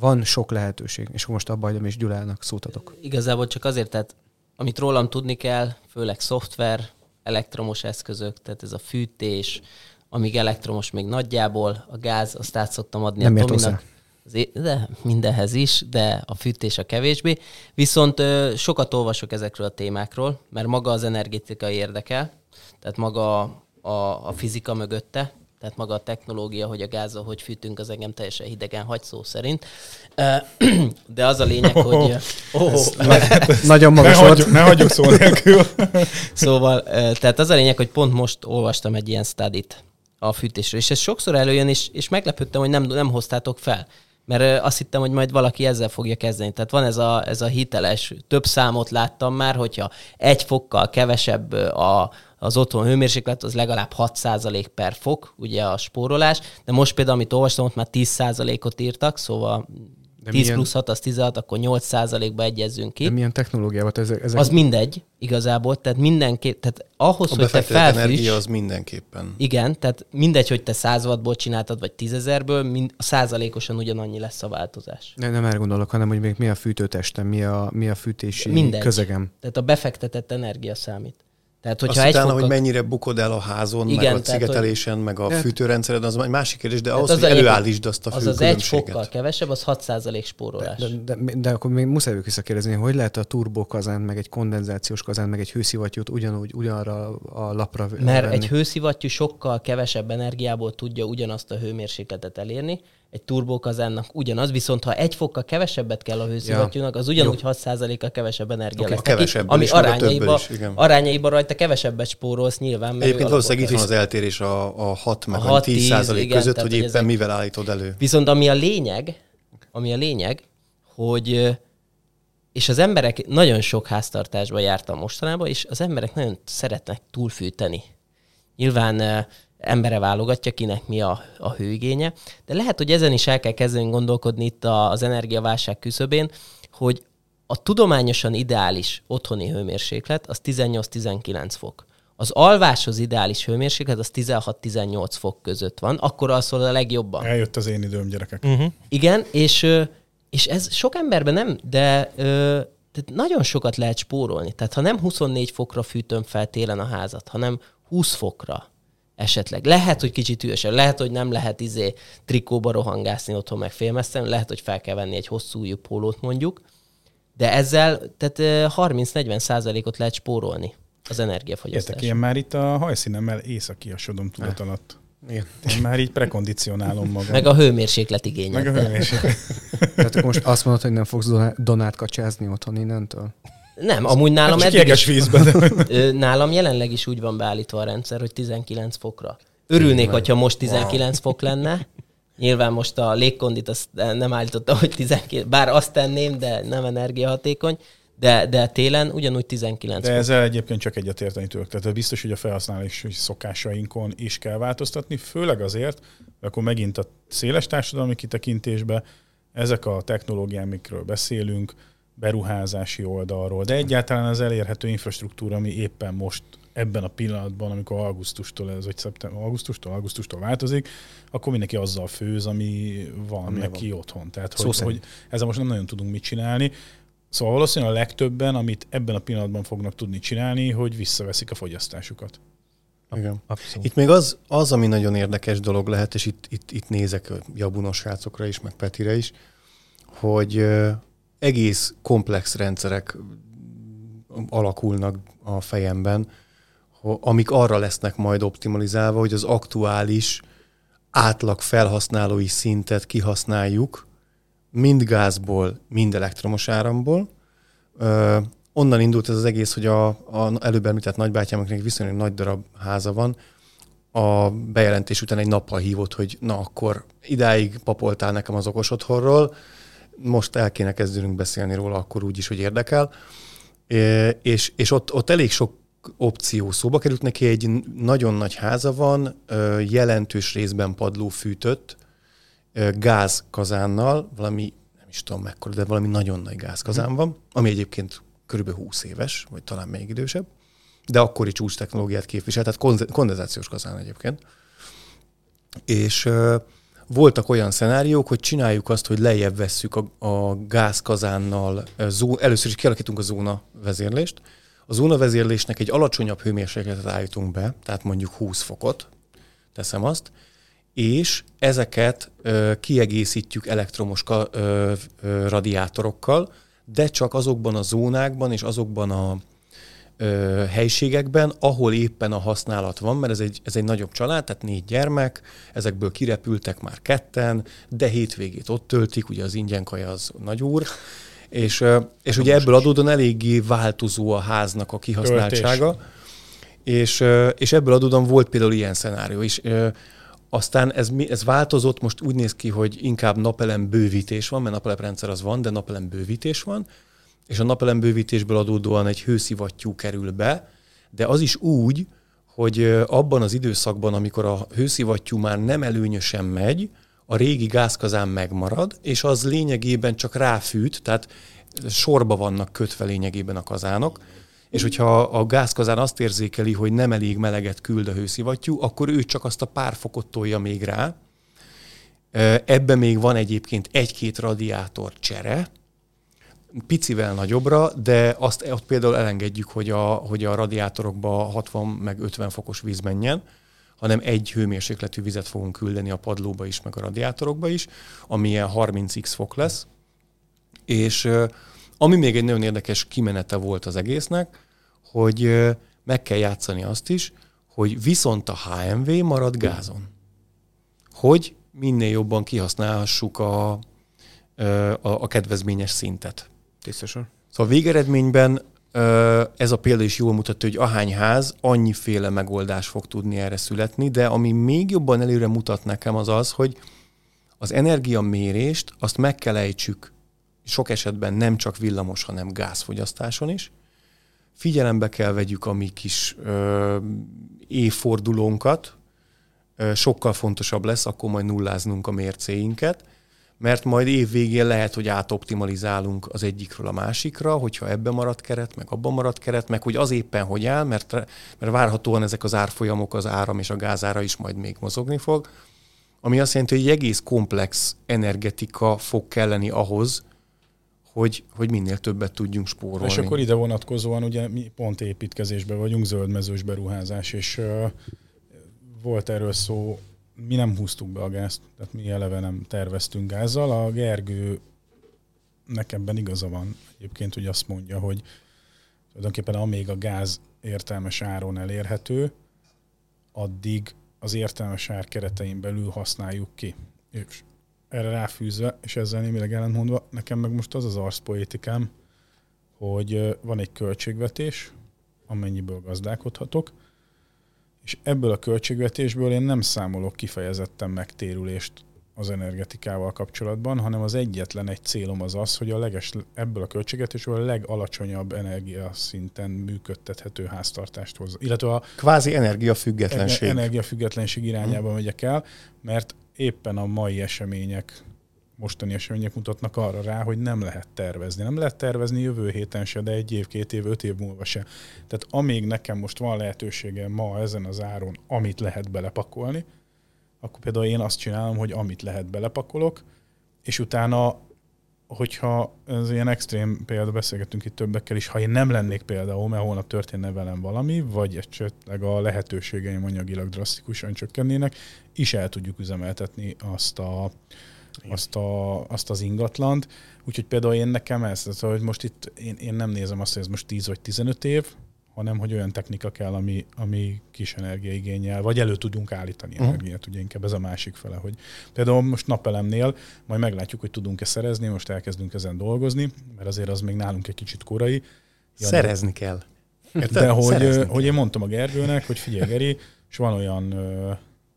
van sok lehetőség, és most abba hagyom, és Gyulának szót adok. Igazából csak azért, tehát amit rólam tudni kell, főleg szoftver, elektromos eszközök, tehát ez a fűtés, amíg elektromos még nagyjából, a gáz, azt át szoktam adni Nem a Tominak. De mindenhez is, de a fűtés a kevésbé. Viszont ö, sokat olvasok ezekről a témákról, mert maga az energetika érdekel, tehát maga a, a fizika mögötte, tehát maga a technológia, hogy a gázzal hogy fűtünk, az engem teljesen hidegen hagy szó szerint. De az a lényeg, hogy... Oh, Nagyon Ne magas volt. hagyjuk, ne hagyjuk szó nélkül. Szóval, tehát az a lényeg, hogy pont most olvastam egy ilyen studit a fűtésről, és ez sokszor előjön, és, és meglepődtem, hogy nem, nem hoztátok fel. Mert azt hittem, hogy majd valaki ezzel fogja kezdeni. Tehát van ez a, ez a hiteles, több számot láttam már, hogyha egy fokkal kevesebb a, az otthon hőmérséklet, az legalább 6% per fok, ugye a spórolás, de most például, amit olvastam, ott már 10%-ot írtak, szóval De 10 milyen- plusz 6 az 16, akkor 8%-ba egyezzünk ki. De milyen technológiával? Ezek, ezek Az mindegy, igazából, tehát mindenképp, tehát ahhoz, A hogy te felfriss, energia az mindenképpen. igen, tehát mindegy, hogy te 100 wattból csináltad, vagy 10 ezerből, mind, százalékosan ugyanannyi lesz a változás. nem, nem erre gondolok, hanem hogy még mi a fűtőtestem, mi a, mi a fűtési Mindegy. közegem. Tehát a befektetett energia számít. Tehát, Azt hogyha egy utána, fokkal... hogy mennyire bukod el a házon, Igen, meg a tehát, szigetelésen, meg a Hát- fűtőrendszered, az egy másik kérdés, de Tehát ahhoz, az hogy előállítsd azt a az az egy fokkal kevesebb, az 6% spórolás. De, de, de, de akkor még muszáj visszakérdezni, hogy lehet a turbokazán, meg egy kondenzációs kazán, meg egy hőszivattyút ugyanúgy, ugyanarra a lapra Mert venni? egy hőszivattyú sokkal kevesebb energiából tudja ugyanazt a hőmérsékletet elérni, egy turbókazánnak ugyanaz, viszont ha egy fokkal kevesebbet kell a hőszivattyúnak, az ugyanúgy 6%-kal kevesebb energia Oké, lesz neki, ami is, arányaiba, többből is, igen. arányaiba rajta kevesebbet spórolsz nyilván. mert Egyébként valószínűleg itt van az eltérés a, a 6 meg A a, 6, 10 10, százalék igen, között, tehát, hogy éppen ezek- mivel állítod elő. Viszont ami a lényeg, ami a lényeg, hogy és az emberek nagyon sok háztartásban jártam mostanában, és az emberek nagyon szeretnek túlfűteni. Nyilván embere válogatja, kinek mi a, a hőigénye, de lehet, hogy ezen is el kell kezdeni gondolkodni itt az energiaválság küszöbén, hogy a tudományosan ideális otthoni hőmérséklet az 18-19 fok. Az alváshoz ideális hőmérséklet az 16-18 fok között van, akkor alszol a legjobban. Eljött az én időm, gyerekek. Uh-huh. Igen, és, és ez sok emberben nem, de tehát nagyon sokat lehet spórolni. Tehát ha nem 24 fokra fűtöm fel télen a házat, hanem 20 fokra esetleg. Lehet, hogy kicsit hűvösen, lehet, hogy nem lehet izé trikóba rohangászni otthon meg félmezten, lehet, hogy fel kell venni egy hosszú ujjú pólót mondjuk, de ezzel tehát ö, 30-40 százalékot lehet spórolni az Értek, energiafogyasztás. én már itt a hajszínemmel északiasodom tudat alatt. Igen. Én már így prekondicionálom magam. Meg a hőmérséklet igénye. Meg a hőmérséklet. Tehát akkor most azt mondod, hogy nem fogsz doná- donát kacsázni otthon innentől? Nem, amúgy nálam Hát eddig is, vízbe. De... Nálam jelenleg is úgy van beállítva a rendszer, hogy 19 fokra. Örülnék, hogyha most 19 fok lenne. Nyilván most a légkondit azt nem állítottam, hogy 19, bár azt tenném, de nem energiahatékony, de, de télen ugyanúgy 19 De fok. ezzel egyébként csak egyetérteni tudok. Tehát biztos, hogy a felhasználási szokásainkon is kell változtatni, főleg azért, akkor megint a széles társadalmi kitekintésbe ezek a technológiák, amikről beszélünk, beruházási oldalról, de egyáltalán az elérhető infrastruktúra, ami éppen most ebben a pillanatban, amikor augusztustól ez, vagy szeptember, augusztustól, augusztustól változik, akkor mindenki azzal főz, ami van Ami neki otthon. Tehát, hogy, szerint. hogy ezzel most nem nagyon tudunk mit csinálni. Szóval valószínűleg a legtöbben, amit ebben a pillanatban fognak tudni csinálni, hogy visszaveszik a fogyasztásukat. Igen. Abszolút. Itt még az, az, ami nagyon érdekes dolog lehet, és itt, itt, itt nézek a jabunos srácokra is, meg Petire is, hogy egész komplex rendszerek alakulnak a fejemben, amik arra lesznek majd optimalizálva, hogy az aktuális átlag felhasználói szintet kihasználjuk, mind gázból, mind elektromos áramból. Onnan indult ez az egész, hogy a, a előbb említett nagybátyámnak viszonylag nagy darab háza van, a bejelentés után egy nappal hívott, hogy na akkor idáig papoltál nekem az okos otthonról, most el kéne kezdenünk beszélni róla, akkor úgy is, hogy érdekel. És, és ott, ott elég sok opció szóba került. Neki egy nagyon nagy háza van, jelentős részben padló fűtött, gázkazánnal, valami, nem is tudom mekkora, de valami nagyon nagy gázkazán van, ami egyébként körülbelül 20 éves, vagy talán még idősebb, de akkori csúcs technológiát képvisel, tehát kondenzációs kazán egyébként. És voltak olyan szenáriók, hogy csináljuk azt, hogy lejjebb vesszük a, a gázkazánnal, zó, először is kialakítunk a zóna vezérlést. A zóna vezérlésnek egy alacsonyabb hőmérsékletet állítunk be, tehát mondjuk 20 fokot, teszem azt, és ezeket ö, kiegészítjük elektromos ka, ö, ö, radiátorokkal, de csak azokban a zónákban és azokban a ö, helységekben, ahol éppen a használat van, mert ez egy, ez egy nagyobb család, tehát négy gyermek, ezekből kirepültek már ketten, de hétvégét ott töltik, ugye az ingyen kaja az nagyúr, és, és ugye ebből adódóan eléggé változó a háznak a kihasználtsága, és, és ebből adódóan volt például ilyen szenárió is. Aztán ez, ez változott, most úgy néz ki, hogy inkább napelem bővítés van, mert napelemrendszer az van, de napelem bővítés van, és a napelembővítésből adódóan egy hőszivattyú kerül be, de az is úgy, hogy abban az időszakban, amikor a hőszivattyú már nem előnyösen megy, a régi gázkazán megmarad, és az lényegében csak ráfűt, tehát sorba vannak kötve lényegében a kazánok, és hogyha a gázkazán azt érzékeli, hogy nem elég meleget küld a hőszivattyú, akkor ő csak azt a pár fokot tolja még rá. Ebben még van egyébként egy-két radiátor csere, picivel nagyobbra, de azt ott például elengedjük, hogy a, hogy a radiátorokba 60 meg 50 fokos víz menjen, hanem egy hőmérsékletű vizet fogunk küldeni a padlóba is, meg a radiátorokba is, ami ilyen 30x fok lesz. És ami még egy nagyon érdekes kimenete volt az egésznek, hogy meg kell játszani azt is, hogy viszont a HMV marad gázon. Hogy minél jobban kihasználhassuk a, a, a kedvezményes szintet. Tisztosan. Szóval végeredményben ez a példa is jól mutatja, hogy ahány ház, annyiféle megoldás fog tudni erre születni, de ami még jobban előre mutat nekem az az, hogy az energiamérést azt meg kell ejtsük sok esetben nem csak villamos, hanem gázfogyasztáson is. Figyelembe kell vegyük a mi kis ö, évfordulónkat, ö, sokkal fontosabb lesz, akkor majd nulláznunk a mércéinket, mert majd év végén lehet, hogy átoptimalizálunk az egyikről a másikra, hogyha ebben marad keret, meg abban marad keret, meg hogy az éppen hogy áll, mert, mert várhatóan ezek az árfolyamok, az áram és a gázára is majd még mozogni fog, ami azt jelenti, hogy egy egész komplex energetika fog kelleni ahhoz, hogy, hogy minél többet tudjunk spórolni. És akkor ide vonatkozóan ugye mi pont építkezésben vagyunk, zöldmezős beruházás, és uh, volt erről szó mi nem húztuk be a gázt, tehát mi eleve nem terveztünk gázzal. A Gergő nekemben igaza van egyébként, hogy azt mondja, hogy tulajdonképpen amíg a gáz értelmes áron elérhető, addig az értelmes ár keretein belül használjuk ki. És erre ráfűzve, és ezzel némileg ellentmondva, nekem meg most az az arszpoétikám, hogy van egy költségvetés, amennyiből gazdálkodhatok, és ebből a költségvetésből én nem számolok kifejezetten megtérülést az energetikával kapcsolatban, hanem az egyetlen egy célom az az, hogy a leges, ebből a költségvetésből a legalacsonyabb energiaszinten működtethető háztartást hoz. Illetve a kvázi energiafüggetlenség. Energiafüggetlenség irányába hmm. megyek el, mert éppen a mai események mostani események mutatnak arra rá, hogy nem lehet tervezni. Nem lehet tervezni jövő héten se, de egy év, két év, öt év múlva se. Tehát amíg nekem most van lehetőségem ma ezen az áron, amit lehet belepakolni, akkor például én azt csinálom, hogy amit lehet belepakolok, és utána, hogyha ez ilyen extrém példa, beszélgetünk itt többekkel is, ha én nem lennék például, mert holnap történne velem valami, vagy esetleg a lehetőségeim anyagilag drasztikusan csökkennének, is el tudjuk üzemeltetni azt a, azt, a, azt az ingatlant. Úgyhogy például én nekem ez, tehát, hogy most itt én, én nem nézem azt, hogy ez most 10 vagy 15 év, hanem hogy olyan technika kell, ami, ami kis energiaigényel, vagy elő tudunk állítani uh-huh. energiát, ugye inkább ez a másik fele, hogy például most napelemnél majd meglátjuk, hogy tudunk-e szerezni, most elkezdünk ezen dolgozni, mert azért az még nálunk egy kicsit korai. Jani, Szerezni kell. De hogy, hogy én mondtam a Gergőnek, hogy figyelj Geri, és van olyan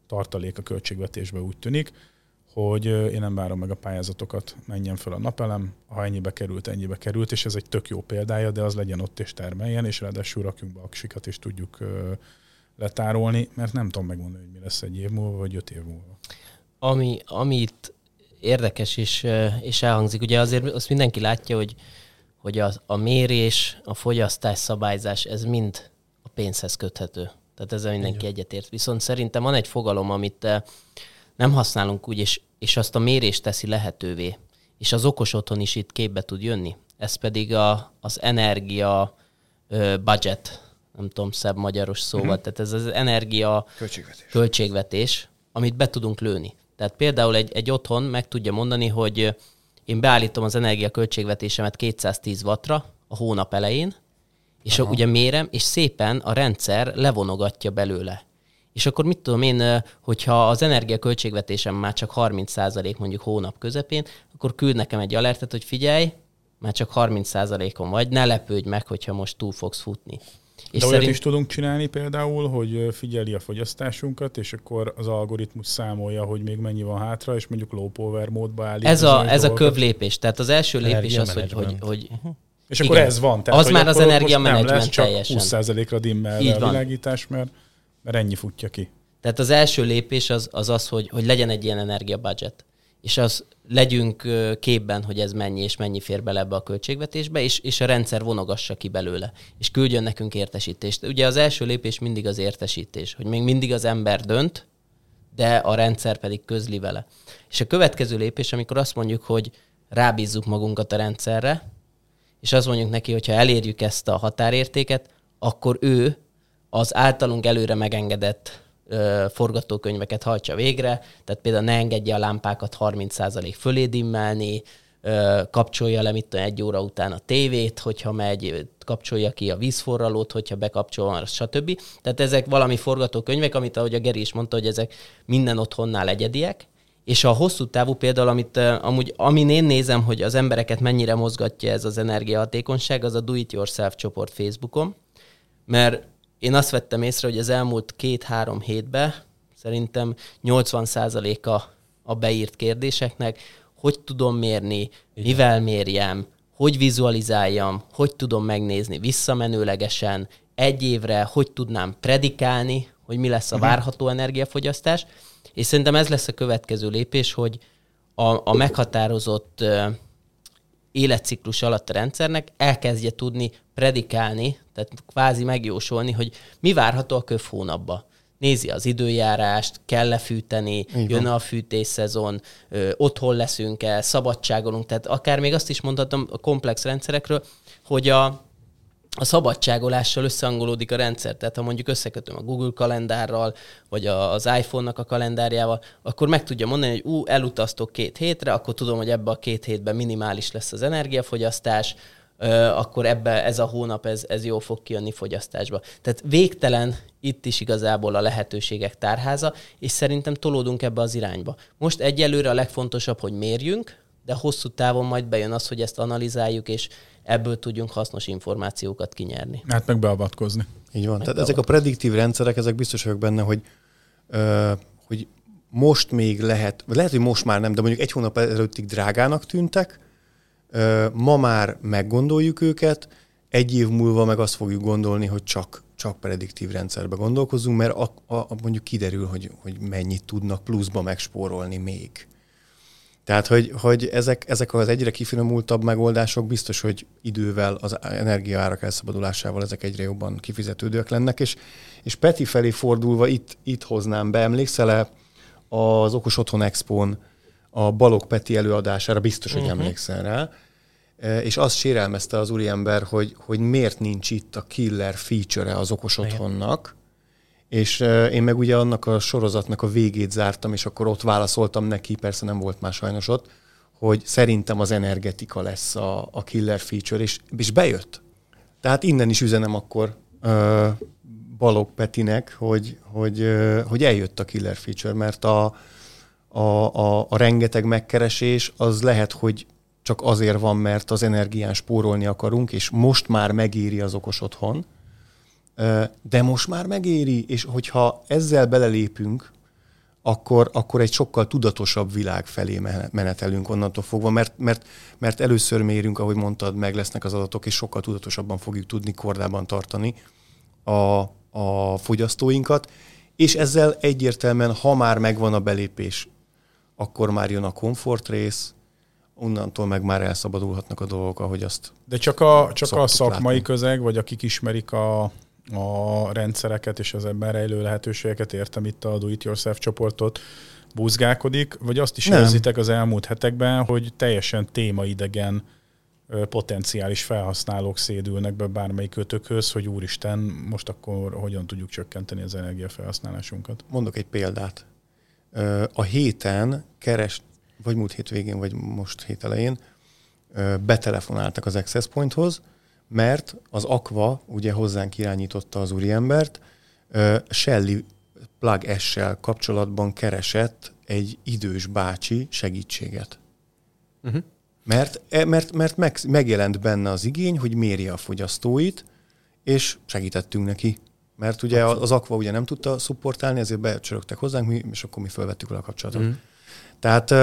tartalék a költségvetésben úgy tűnik, hogy én nem várom meg a pályázatokat, menjen fel a napelem, ha ennyibe került, ennyibe került, és ez egy tök jó példája, de az legyen ott és termeljen, és ráadásul rakjunk be aksikat, és tudjuk letárolni, mert nem tudom megmondani, hogy mi lesz egy év múlva, vagy öt év múlva. Ami, amit érdekes és, és elhangzik, ugye azért azt mindenki látja, hogy, hogy a, a mérés, a fogyasztás szabályzás, ez mind a pénzhez köthető. Tehát ezzel mindenki egyetért. Viszont szerintem van egy fogalom, amit nem használunk úgy, és, és azt a mérést teszi lehetővé. És az okos otthon is itt képbe tud jönni. Ez pedig a, az energia ö, budget, nem tudom, szebb magyaros szóval. Uh-huh. Tehát ez az energia költségvetés. költségvetés, amit be tudunk lőni. Tehát például egy, egy otthon meg tudja mondani, hogy én beállítom az energia költségvetésemet 210 wattra a hónap elején, és Aha. ugye mérem, és szépen a rendszer levonogatja belőle. És akkor mit tudom én, hogyha az energiaköltségvetésem már csak 30% mondjuk hónap közepén, akkor küld nekem egy alertet, hogy figyelj, már csak 30%-on vagy, ne lepődj meg, hogyha most túl fogsz futni. És De szerint... olyat is tudunk csinálni például, hogy figyeli a fogyasztásunkat, és akkor az algoritmus számolja, hogy még mennyi van hátra, és mondjuk low power módba állít. Ez a, ez a kövlépés. Tehát az első lépés az, hogy, hogy, hogy uh-huh. És akkor Igen. ez van. Tehát, az már az energiamenedzsment teljesen. 20%-ra dimmel a világítás, mert, mert ennyi futja ki. Tehát az első lépés az az, az hogy, hogy legyen egy ilyen energiabudget. És az legyünk képben, hogy ez mennyi és mennyi fér bele ebbe a költségvetésbe, és, és a rendszer vonogassa ki belőle, és küldjön nekünk értesítést. Ugye az első lépés mindig az értesítés, hogy még mindig az ember dönt, de a rendszer pedig közli vele. És a következő lépés, amikor azt mondjuk, hogy rábízzuk magunkat a rendszerre, és azt mondjuk neki, hogy ha elérjük ezt a határértéket, akkor ő az általunk előre megengedett ö, forgatókönyveket hajtsa végre, tehát például ne engedje a lámpákat 30% fölé dimmelni, ö, kapcsolja le mit egy óra után a tévét, hogyha megy, kapcsolja ki a vízforralót, hogyha bekapcsol, stb. Tehát ezek valami forgatókönyvek, amit ahogy a Geri is mondta, hogy ezek minden otthonnál egyediek, és a hosszú távú például, amit amúgy, amin én nézem, hogy az embereket mennyire mozgatja ez az energiahatékonyság, az a Do It Yourself csoport Facebookon, mert én azt vettem észre, hogy az elmúlt két-három hétben szerintem 80%-a a beírt kérdéseknek, hogy tudom mérni, Igen. mivel mérjem, hogy vizualizáljam, hogy tudom megnézni visszamenőlegesen, egy évre, hogy tudnám predikálni, hogy mi lesz a mhm. várható energiafogyasztás, és szerintem ez lesz a következő lépés, hogy a, a meghatározott életciklus alatt a rendszernek elkezdje tudni predikálni, tehát kvázi megjósolni, hogy mi várható a köv hónapba. Nézi az időjárást, kell lefűteni, jön a fűtésszezon, ö, otthon leszünk-e, szabadságolunk, tehát akár még azt is mondhatom a komplex rendszerekről, hogy a, a szabadságolással összehangolódik a rendszer. Tehát ha mondjuk összekötöm a Google kalendárral, vagy a, az iPhone-nak a kalendárjával, akkor meg tudja mondani, hogy ú, elutaztok két hétre, akkor tudom, hogy ebbe a két hétben minimális lesz az energiafogyasztás, akkor ebbe ez a hónap ez, ez jó fog kijönni fogyasztásba. Tehát végtelen itt is igazából a lehetőségek tárháza, és szerintem tolódunk ebbe az irányba. Most egyelőre a legfontosabb, hogy mérjünk, de hosszú távon majd bejön az, hogy ezt analizáljuk, és ebből tudjunk hasznos információkat kinyerni. Hát meg beavatkozni. Így van. Meg Tehát ezek a prediktív rendszerek, ezek biztos vagyok benne, hogy, ö, hogy most még lehet, vagy lehet, hogy most már nem, de mondjuk egy hónap előttig drágának tűntek, ö, ma már meggondoljuk őket, egy év múlva meg azt fogjuk gondolni, hogy csak, csak prediktív rendszerbe gondolkozunk, mert a, a, mondjuk kiderül, hogy, hogy mennyit tudnak pluszba megspórolni még. Tehát, hogy, hogy ezek, ezek az egyre kifinomultabb megoldások biztos, hogy idővel az energiaárak elszabadulásával ezek egyre jobban kifizetődőek lennek, és, és Peti felé fordulva itt, itt hoznám be, emlékszel-e az Okos Otthon Expon a Balog Peti előadására, biztos, hogy uh-huh. emlékszel rá, e, és azt sérelmezte az úriember, hogy, hogy miért nincs itt a killer feature az okos otthonnak, és én meg ugye annak a sorozatnak a végét zártam, és akkor ott válaszoltam neki, persze nem volt más sajnos ott, hogy szerintem az energetika lesz a, a killer feature, és, és bejött. Tehát innen is üzenem akkor ö, Balog Petinek, hogy, hogy, ö, hogy eljött a killer feature, mert a, a, a, a rengeteg megkeresés az lehet, hogy csak azért van, mert az energián spórolni akarunk, és most már megéri az okos otthon, de most már megéri, és hogyha ezzel belelépünk, akkor, akkor egy sokkal tudatosabb világ felé menetelünk onnantól fogva, mert, mert, mert először mérünk, ahogy mondtad, meg lesznek az adatok, és sokkal tudatosabban fogjuk tudni kordában tartani a, a fogyasztóinkat, és ezzel egyértelműen, ha már megvan a belépés, akkor már jön a komfort rész, onnantól meg már elszabadulhatnak a dolgok, ahogy azt De csak a, csak a szakmai látni. közeg, vagy akik ismerik a, a rendszereket és az ebben rejlő lehetőségeket, értem itt a Do-It-Yourself csoportot, buzgálkodik, vagy azt is Nem. érzitek az elmúlt hetekben, hogy teljesen témaidegen potenciális felhasználók szédülnek be bármelyik kötökhöz, hogy úristen, most akkor hogyan tudjuk csökkenteni az energiafelhasználásunkat. Mondok egy példát. A héten keres, vagy múlt hét végén, vagy most hét elején betelefonáltak az Access Pointhoz, mert az Aqua ugye hozzánk irányította az úriembert, ö, Shelly Plug S-sel kapcsolatban keresett egy idős bácsi segítséget. Uh-huh. Mert, e- mert, mert meg, megjelent benne az igény, hogy mérje a fogyasztóit, és segítettünk neki. Mert ugye az Aqua ugye nem tudta szupportálni, ezért becsörögtek hozzánk, mi, és akkor mi felvettük vele a kapcsolatot. Mm. Tehát,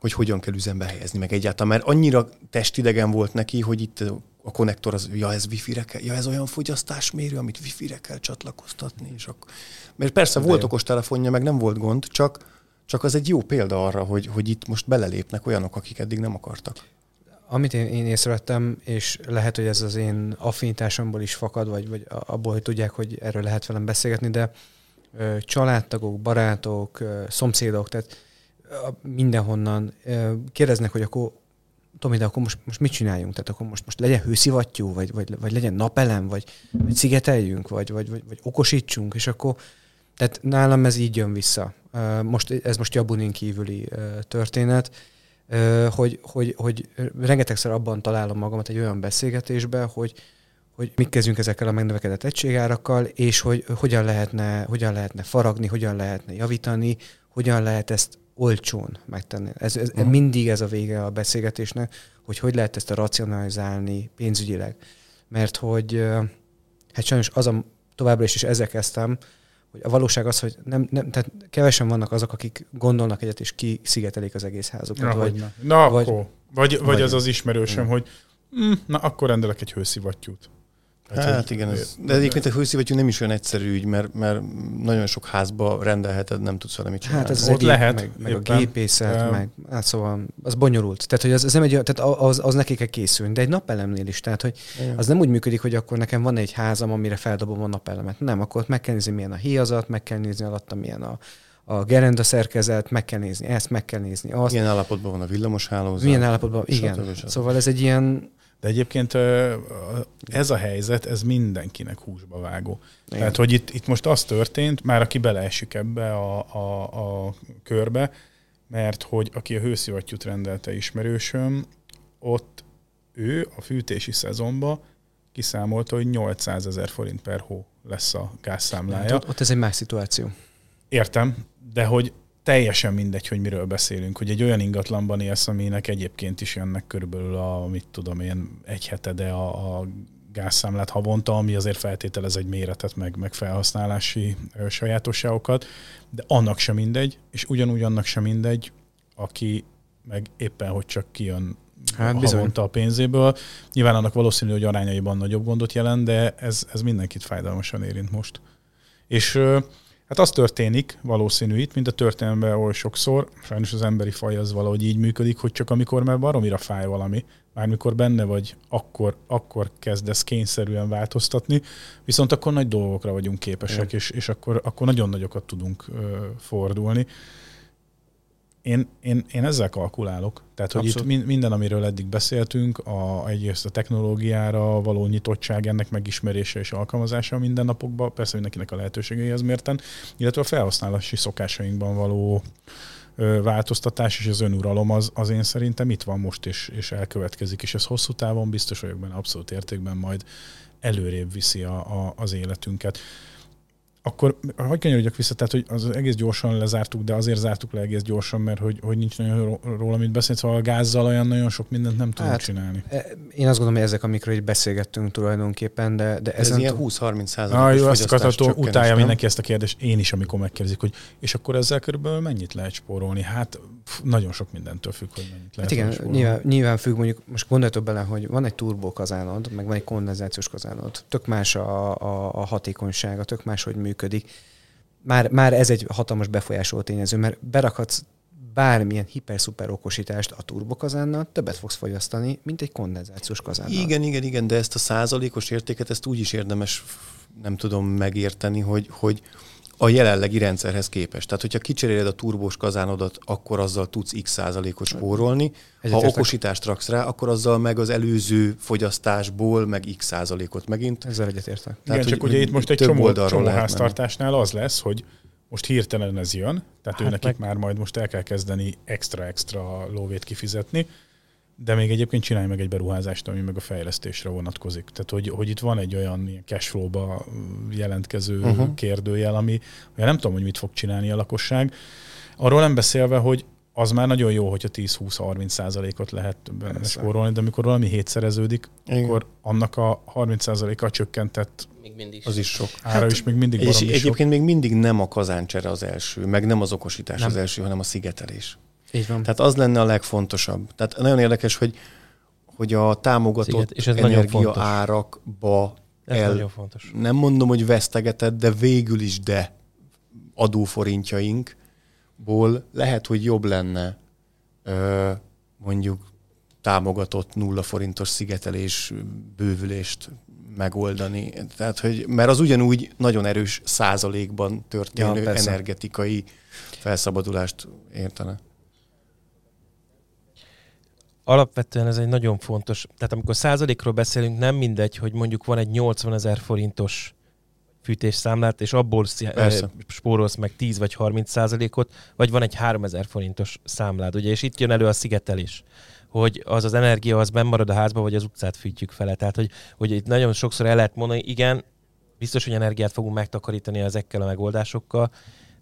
hogy hogyan kell üzembe helyezni meg egyáltalán, mert annyira testidegen volt neki, hogy itt a konnektor az, ja ez wifi-re kell, ja ez olyan fogyasztásmérő, amit wifi-re kell csatlakoztatni. És akkor... Mert persze De volt okos telefonja, meg nem volt gond, csak, csak az egy jó példa arra, hogy, hogy itt most belelépnek olyanok, akik eddig nem akartak. Amit én, én észrevettem, és lehet, hogy ez az én affinitásomból is fakad, vagy, vagy abból, hogy tudják, hogy erről lehet velem beszélgetni, de ö, családtagok, barátok, ö, szomszédok, tehát ö, mindenhonnan ö, kérdeznek, hogy akkor Tomi, de akkor most, most mit csináljunk? Tehát akkor most, most legyen hőszivattyú, vagy, vagy, vagy legyen napelem, vagy, vagy szigeteljünk, vagy, vagy, vagy, vagy okosítsunk, és akkor tehát nálam ez így jön vissza. Most, ez most Jabunin kívüli történet, hogy, hogy, hogy rengetegszer abban találom magamat egy olyan beszélgetésben, hogy, hogy mit kezdjünk ezekkel a megnövekedett egységárakkal, és hogy hogyan lehetne, hogyan lehetne faragni, hogyan lehetne javítani, hogyan lehet ezt olcsón megtenni. Ez, ez, Mhm. mindig ez a vége a beszélgetésnek, hogy hogy lehet ezt a racionalizálni pénzügyileg. Mert hogy hát sajnos az a, továbbra is, és ezzel kezdtem, hogy a valóság az, hogy nem, nem, tehát kevesen vannak azok, akik gondolnak egyet, és kiszigetelik az egész házukat. Na, vagy, na vagy- akkor. Vagy, vagy, vagy- az az ismerősöm, hogy mm, na akkor rendelek egy hőszivattyút. Hát hogy- igen, ez, de egyébként a hőszivattyú nem is olyan egyszerű ügy, mert, mert nagyon sok házba rendelheted, nem tudsz vele mit csinálni. Hát ez az Ott egyéb, lehet, meg, meg a gépészet, Em. meg hát szóval az bonyolult. Tehát, hogy az, az nem egy, tehát az, az neki kell készülni, de egy napelemnél is. Tehát, hogy Igen. az nem úgy működik, hogy akkor nekem van egy házam, amire feldobom a napelemet. Nem, akkor ott meg kell nézni, milyen a híjazat, meg kell nézni alatta, milyen a, a gerenda szerkezet, meg kell nézni ezt, meg kell nézni azt. Milyen állapotban van a villamos hálózat? Milyen állapotban? Igen. stb. Szóval ez egy ilyen... De egyébként ez a helyzet, ez mindenkinek húsba vágó. Igen. Tehát, hogy itt, itt most az történt, már aki beleesik ebbe a, a, a körbe, mert hogy aki a hőszivattyút rendelte ismerősöm, ott ő a fűtési szezonban kiszámolta, hogy 800 ezer forint per hó lesz a gázszámlája. Ott, ott ez egy más szituáció. Értem, de hogy teljesen mindegy, hogy miről beszélünk, hogy egy olyan ingatlanban élsz, aminek egyébként is jönnek körülbelül a, mit tudom én, egy hetede a, a gázszámlát havonta, ami azért feltételez egy méretet, meg, meg felhasználási sajátosságokat, de annak sem mindegy, és ugyanúgy annak sem mindegy, aki meg éppen, hogy csak kijön Hát bizony. havonta a pénzéből. Nyilván annak valószínű, hogy arányaiban nagyobb gondot jelent, de ez, ez mindenkit fájdalmasan érint most. És hát az történik valószínű itt, mint a történelemben oly sokszor, sajnos az emberi faj az valahogy így működik, hogy csak amikor már baromira fáj valami, bármikor benne vagy, akkor, akkor kezdesz kényszerűen változtatni, viszont akkor nagy dolgokra vagyunk képesek, és, és akkor, akkor nagyon nagyokat tudunk ö, fordulni. Én, én, én ezzel kalkulálok. Tehát, hogy Abszolút. itt min- minden, amiről eddig beszéltünk, a, egyrészt a technológiára való nyitottság, ennek megismerése és alkalmazása a mindennapokban, persze mindenkinek a lehetőségeihez mérten, illetve a felhasználási szokásainkban való ö, változtatás és az önuralom az, az én szerintem itt van most és, és elkövetkezik, és ez hosszú távon biztos vagyok benne abszolút értékben majd előrébb viszi a, a, az életünket. Akkor hogy kanyarodjak vissza, tehát hogy az egész gyorsan lezártuk, de azért zártuk le egész gyorsan, mert hogy, hogy nincs nagyon róla mit beszélni, szóval a gázzal olyan nagyon sok mindent nem tudunk hát, csinálni. e, Én azt gondolom, hogy ezek, amikről így beszélgettünk tulajdonképpen, de, de Ez ezen ilyen túl- 20-30 Ah, százalékos jó, azt akartam, utálja nem? mindenki ezt a kérdést, én is, amikor megkérdezik, hogy és akkor ezzel körülbelül mennyit lehet spórolni? Hát pff, nagyon sok mindentől függ, hogy mennyit lehet Hát igen, spórolni. nyilván, nyilván függ, mondjuk most gondoljatok bele, hogy van egy turbokazánod, meg van egy kondenzációs kazánod. Tök más a, a, a hatékonysága, tök más, hogy működik. Már, már ez egy hatalmas befolyásoló tényező, mert berakhatsz bármilyen hiper-szuper okosítást a turbokazánnal, többet fogsz fogyasztani, mint egy kondenzációs kazánnal. Igen, igen, igen, de ezt a százalékos értéket, ezt úgy is érdemes, nem tudom megérteni, hogy, hogy a jelenlegi rendszerhez képest. Tehát, hogyha kicseréled a turbós kazánodat, akkor azzal tudsz x százalékot spórolni. Ha Egyetértek. okosítást raksz rá, akkor azzal meg az előző fogyasztásból meg x százalékot megint. Ezzel egyetértek. Igen, Tehát, csak hogy ugye itt most egy csomó, csomó háztartásnál az lesz, hogy most hirtelen ez jön, tehát hát ő nekik meg- már majd most el kell kezdeni extra-extra lóvét kifizetni, de még egyébként csinálj meg egy beruházást, ami meg a fejlesztésre vonatkozik. Tehát, hogy, hogy itt van egy olyan cashflow-ba jelentkező uh-huh. Kérdőjel, ami nem tudom, hogy mit fog csinálni a lakosság. Arról nem beszélve, hogy az már nagyon jó, hogyha 10-20-30 százalékot lehet benne spórolni, de amikor valami hétszereződik, Igen. akkor annak a 30 százaléka csökkentett Még mindig Az is sok. ára is még mindig És sok. egyébként még mindig nem a kazáncsere az első, meg nem az okosítás Nem. az első, hanem a szigetelés. Így van. Tehát az lenne a legfontosabb. Tehát nagyon érdekes, hogy, hogy a támogatott Sziget- és ez energia árakba Ez el, nagyon fontos. nem mondom, hogy vesztegetett, de végül is de adóforintjainkból lehet, hogy jobb lenne ö, mondjuk támogatott nulla forintos szigetelés bővülést megoldani. Tehát, hogy, mert az ugyanúgy nagyon erős százalékban történő Ja, ja, persze. energetikai felszabadulást értene. Alapvetően ez egy nagyon fontos, tehát amikor százalékról beszélünk, nem mindegy, hogy mondjuk van egy 80 ezer forintos fűtésszámlát, és abból Persze. spórolsz meg 10 vagy 30 százalékot, vagy van egy 3000 forintos számlád, ugye, és itt jön elő a szigetelés hogy az az energia az benn marad a házba, vagy az utcát fűtjük fele. Tehát, hogy, hogy itt nagyon sokszor el lehet mondani, igen, biztos, hogy energiát fogunk megtakarítani ezekkel a megoldásokkal,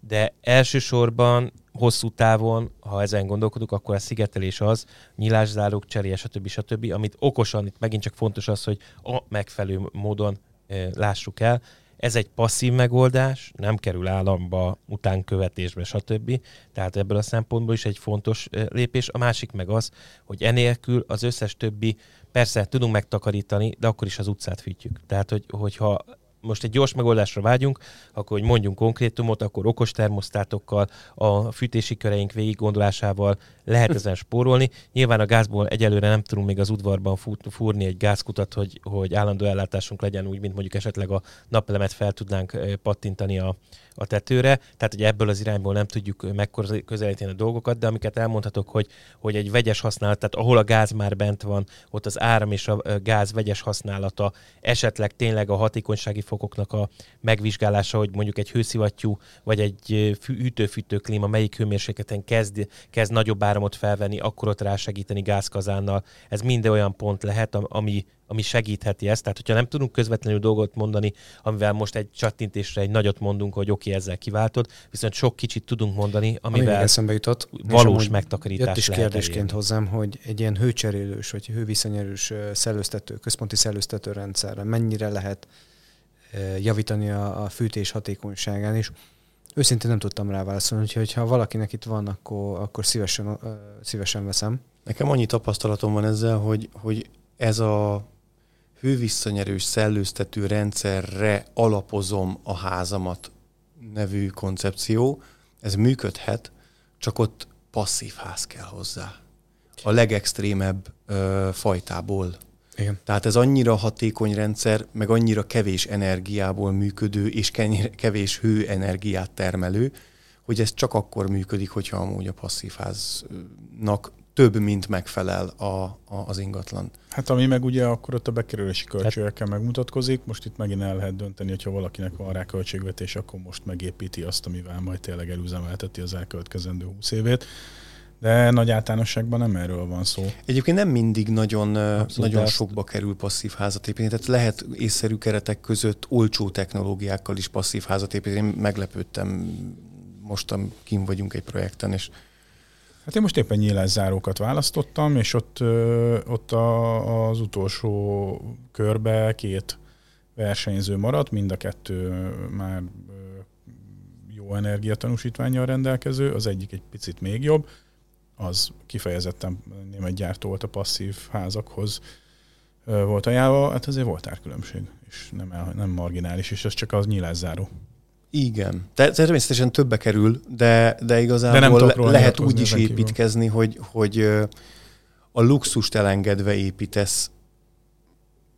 de elsősorban hosszú távon, ha ezen gondolkodunk, akkor a szigetelés az, nyilászárók cseréje, stb. stb., amit okosan, itt megint csak fontos az, hogy a megfelelő módon e, lássuk el. Ez egy passzív megoldás, nem kerül államba, utánkövetésbe, stb. Tehát ebből a szempontból is egy fontos e, lépés. A másik meg az, hogy enélkül az összes többi, persze tudunk megtakarítani, de akkor is az utcát fűtjük. Tehát, hogy, hogyha most egy gyors megoldásra vágyunk, akkor hogy mondjunk konkrétumot, akkor okos termosztátokkal, a fűtési köreink végig gondolásával lehet ezen spórolni. Nyilván a gázból egyelőre nem tudunk még az udvarban fúrni egy gázkutat, hogy, hogy állandó ellátásunk legyen úgy, mint mondjuk esetleg a napelemet fel tudnánk pattintani a, a tetőre, tehát hogy ebből az irányból nem tudjuk megközelíteni a dolgokat, de amiket elmondhatok, hogy, hogy egy vegyes használat, tehát ahol a gáz már bent van, ott az áram és a gáz vegyes használata, esetleg tényleg a hatékonysági fokoknak a megvizsgálása, hogy mondjuk egy hőszivattyú vagy egy hűtő-fűtő klíma melyik hőmérsékleten kezd, kezd nagyobb áramot felvenni, akkor ott rásegíteni gázkazánnal. Ez minden olyan pont lehet, am- ami, ami segítheti ezt. Tehát, hogyha nem tudunk közvetlenül dolgot mondani, amivel most egy csattintésre egy nagyot mondunk, hogy oké, okay, ezzel kiváltod, viszont sok kicsit tudunk mondani, Ami amivel eszembe jutott, valós megtakarítás Jött is lehet kérdésként elérni. hozzám, hogy egy ilyen hőcserélős, vagy hőviszonyerős ö, szellőztető, központi szellőztető rendszerre mennyire lehet javítani a, a fűtés hatékonyságán, és őszintén nem tudtam rá válaszolni, úgyhogy ha valakinek itt van, akkor, akkor szívesen, szívesen veszem. Nekem annyi tapasztalatom van ezzel, hogy, hogy ez a hővisszanyerős szellőztető rendszerre alapozom a házamat nevű koncepció, ez működhet, csak ott passzív ház kell hozzá. A legextrémebb ö, fajtából. Igen. Tehát ez annyira hatékony rendszer, meg annyira kevés energiából működő és kevés hőenergiát termelő, hogy ez csak akkor működik, hogyha amúgy a passzív háznak több, mint megfelel a, a, az ingatlan. Hát ami meg ugye akkor ott a bekerülési költségekkel megmutatkozik, most itt megint el lehet dönteni, hogyha valakinek van rá költségvetés, akkor most megépíti azt, amivel majd tényleg elüzemelteti az elkövetkezendő 20 évét. De nagy általánosságban nem erről van szó. Egyébként nem mindig nagyon, Abszolút, nagyon de- sokba kerül passzív házat építeni, tehát lehet észszerű keretek között olcsó technológiákkal is passzív házat építeni. Én meglepődtem, mostan kim vagyunk egy projekten, és Hát én most éppen nyílászárókat választottam, és ott, ott a, az utolsó körbe két versenyző maradt, mind a kettő már jó energiatanúsítványjal rendelkező, az egyik egy picit még jobb, az kifejezetten német gyártó volt a passzív házakhoz volt ajánlva, hát azért volt árkülönbség, és nem, el, nem marginális, és ez csak az nyílászáró. Igen. De természetesen többe kerül, de, de igazából De nem tudok le, róla lehet úgy is építkezni, hogy, hogy a luxust elengedve építesz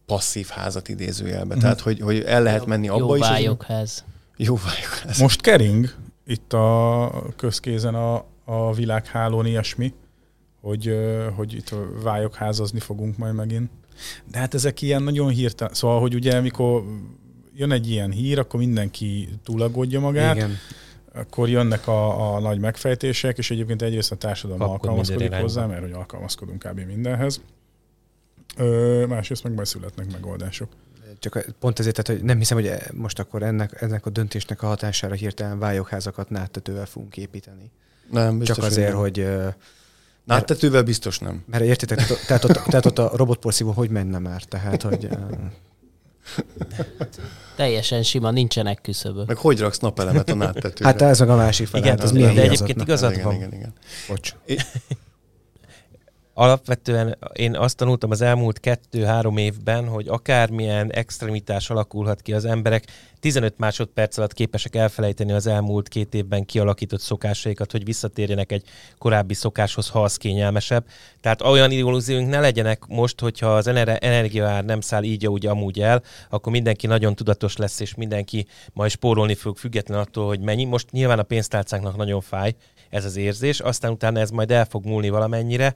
passzív házat idézőjelbe. Mhm. Tehát, hogy, hogy el lehet menni abba Jó is. az- vályokház. Jó vályokház. Most kering itt a közkézen a, a világhálón ilyesmi, hogy, hogy itt vályokházazni fogunk majd megint. De hát ezek ilyen nagyon hirtelen, szóval, hogy ugye mikor jön egy ilyen hír, akkor mindenki túlagodja magát, Igen. akkor jönnek a, a nagy megfejtések, és egyébként egyrészt a társadalom Kapkod alkalmazkodik hozzá, mert hogy alkalmazkodunk kb. mindenhez. Ö, másrészt meg majd születnek megoldások. Csak pont ezért, tehát, hogy nem hiszem, hogy most akkor ennek, ennek a döntésnek a hatására hirtelen vályokházakat náttetővel fogunk építeni. Nem, biztos, Csak azért, nem. hogy... Náttetővel biztos nem. Mert értitek, tehát, tehát, ott, tehát ott a robotporszívó hogy menne már? Tehát, hogy... Teljesen sima, nincsenek küszöbök. Meg hogy raksz napelemet a náttetőre? Hát ez meg a másik fel. Igen, hát az de milyen egyébként igazad igen, van. igen, igen. Bocs. Alapvetően én azt tanultam az elmúlt kettő-három évben, hogy akármilyen extremitás alakulhat ki az emberek, 15 másodperc alatt képesek elfelejteni az elmúlt két évben kialakított szokásaikat, hogy visszatérjenek egy korábbi szokáshoz, ha az kényelmesebb. Tehát olyan illúzióink ne legyenek most, hogyha az ener- energiaár nem száll így, ahogy amúgy el, akkor mindenki nagyon tudatos lesz, és mindenki majd spórolni fog, független attól, hogy mennyi. Most nyilván a pénztárcánknak nagyon fáj ez az érzés, aztán utána ez majd el fog múlni valamennyire,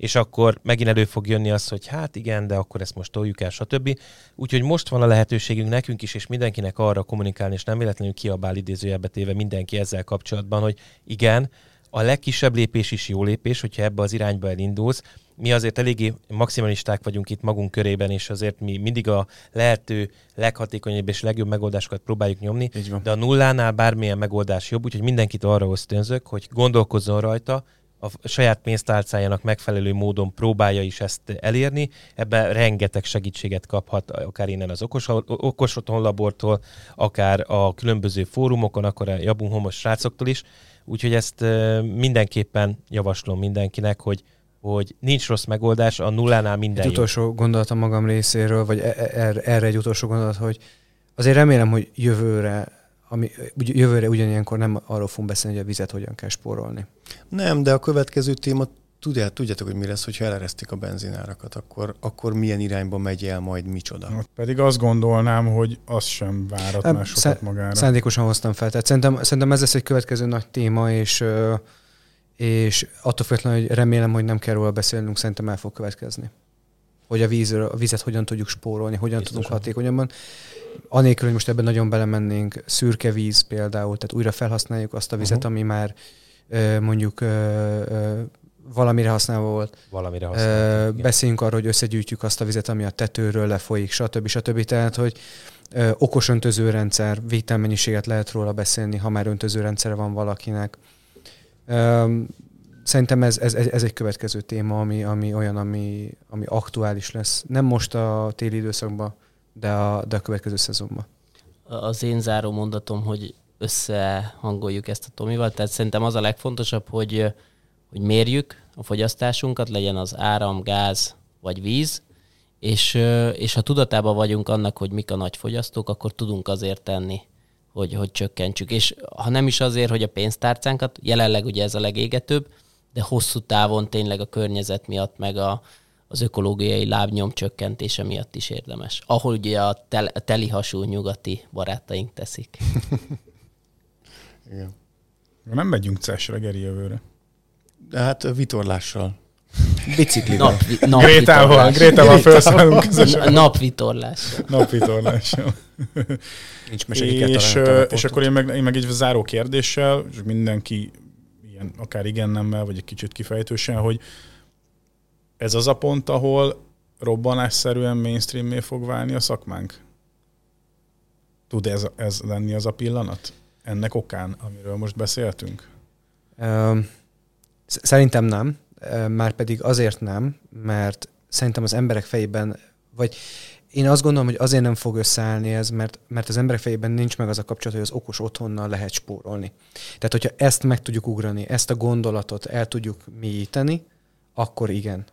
és akkor megint elő fog jönni az, hogy hát igen, de akkor ezt most toljuk el, stb. Úgyhogy most van a lehetőségünk nekünk is, és mindenkinek arra kommunikálni, és nem véletlenül kiabál idézőjelbe téve mindenki ezzel kapcsolatban, hogy igen, a legkisebb lépés is jó lépés, hogyha ebbe az irányba elindulsz. Mi azért eléggé maximalisták vagyunk itt magunk körében, és azért mi mindig a lehető leghatékonyabb és legjobb megoldásokat próbáljuk nyomni, de a nullánál bármilyen megoldás jobb, úgyhogy mindenkit arra ösztönzök, hogy gondolkozzon rajta, a saját pénztárcájának megfelelő módon próbálja is ezt elérni. Ebben rengeteg segítséget kaphat, akár innen az okos, okos otthon labortól, akár a különböző fórumokon, akár a Jabun Homos srácoktól is. Úgyhogy ezt mindenképpen javaslom mindenkinek, hogy hogy nincs rossz megoldás, a nullánál minden Egy jó. utolsó gondolat a magam részéről, vagy e- e- erre, erre egy utolsó gondolat, hogy azért remélem, hogy jövőre, ami, ugy- jövőre ugyanilyenkor nem arról fogunk beszélni, hogy a vizet hogyan kell spórolni. Nem, de a következő téma, tudját, tudjátok, hogy mi lesz, hogyha eleresztik a benzinárakat, akkor, akkor milyen irányba megy el majd micsoda. Ott pedig azt gondolnám, hogy az sem váratná Hát, sokat sze- magára. Szándékosan hoztam fel. Tehát szerintem, szerintem ez lesz egy következő nagy téma, és, és attól függetlenül, hogy remélem, hogy nem kell róla beszélnünk, szerintem el fog következni. Hogy a, vízről, a vizet hogyan tudjuk spórolni, hogyan Biztosan. tudunk hatékonyabban. Anélkül, hogy most ebben nagyon belemennénk, szürke víz például, tehát újra felhasználjuk azt a vizet, Uh-huh. ami már mondjuk valamire használva volt. Valamire igen. beszéljünk arról, hogy összegyűjtjük azt a vizet, ami a tetőről lefolyik, stb. stb. Tehát, hogy ö, okos öntözőrendszer, végtelmennyiséget lehet róla beszélni, ha már öntözőrendszer van valakinek. Ö, szerintem ez, ez, ez egy következő téma, ami, ami olyan, ami, ami aktuális lesz. Nem most a téli időszakban, de a, de a következő szezonban. az én záró mondatom, hogy összehangoljuk ezt a Tomival, tehát szerintem az a legfontosabb, hogy, hogy mérjük a fogyasztásunkat, legyen az áram, gáz vagy víz, és, és ha tudatában vagyunk annak, hogy mik a nagy fogyasztók, akkor tudunk azért tenni, hogy, hogy csökkentsük. És ha nem is azért, hogy a pénztárcánkat, jelenleg ugye ez a legégetőbb, de hosszú távon tényleg a környezet miatt, meg a, az ökológiai lábnyom csökkentése miatt is érdemes. Ahol ugye a, tel, a telihasú nyugati barátaink teszik. Igen. Nem megyünk CES-re, Geri, jövőre. De hát vitorlással. Biciklivel. Napvi, Grétával, napvitorlás. Grétával felszállunk közösen. Napvitorlás. Napvitorlással. Nincs kell És, és akkor én meg, én meg egy záró kérdéssel, és mindenki igen, akár igen nemmel, vagy egy kicsit kifejtősen, hogy ez az a pont, ahol robbanásszerűen mainstream fog válni a szakmánk? Tud ez, ez lenni az a pillanat? Ennek okán, amiről most beszéltünk? Szerintem nem, már pedig azért nem, mert szerintem az emberek fejében, vagy én azt gondolom, hogy azért nem fog összeállni ez, mert, mert az emberek fejében nincs meg az a kapcsolat, hogy az okos otthonnal lehet spórolni. Tehát, hogyha ezt meg tudjuk ugrani, ezt a gondolatot el tudjuk mélyíteni, akkor igen.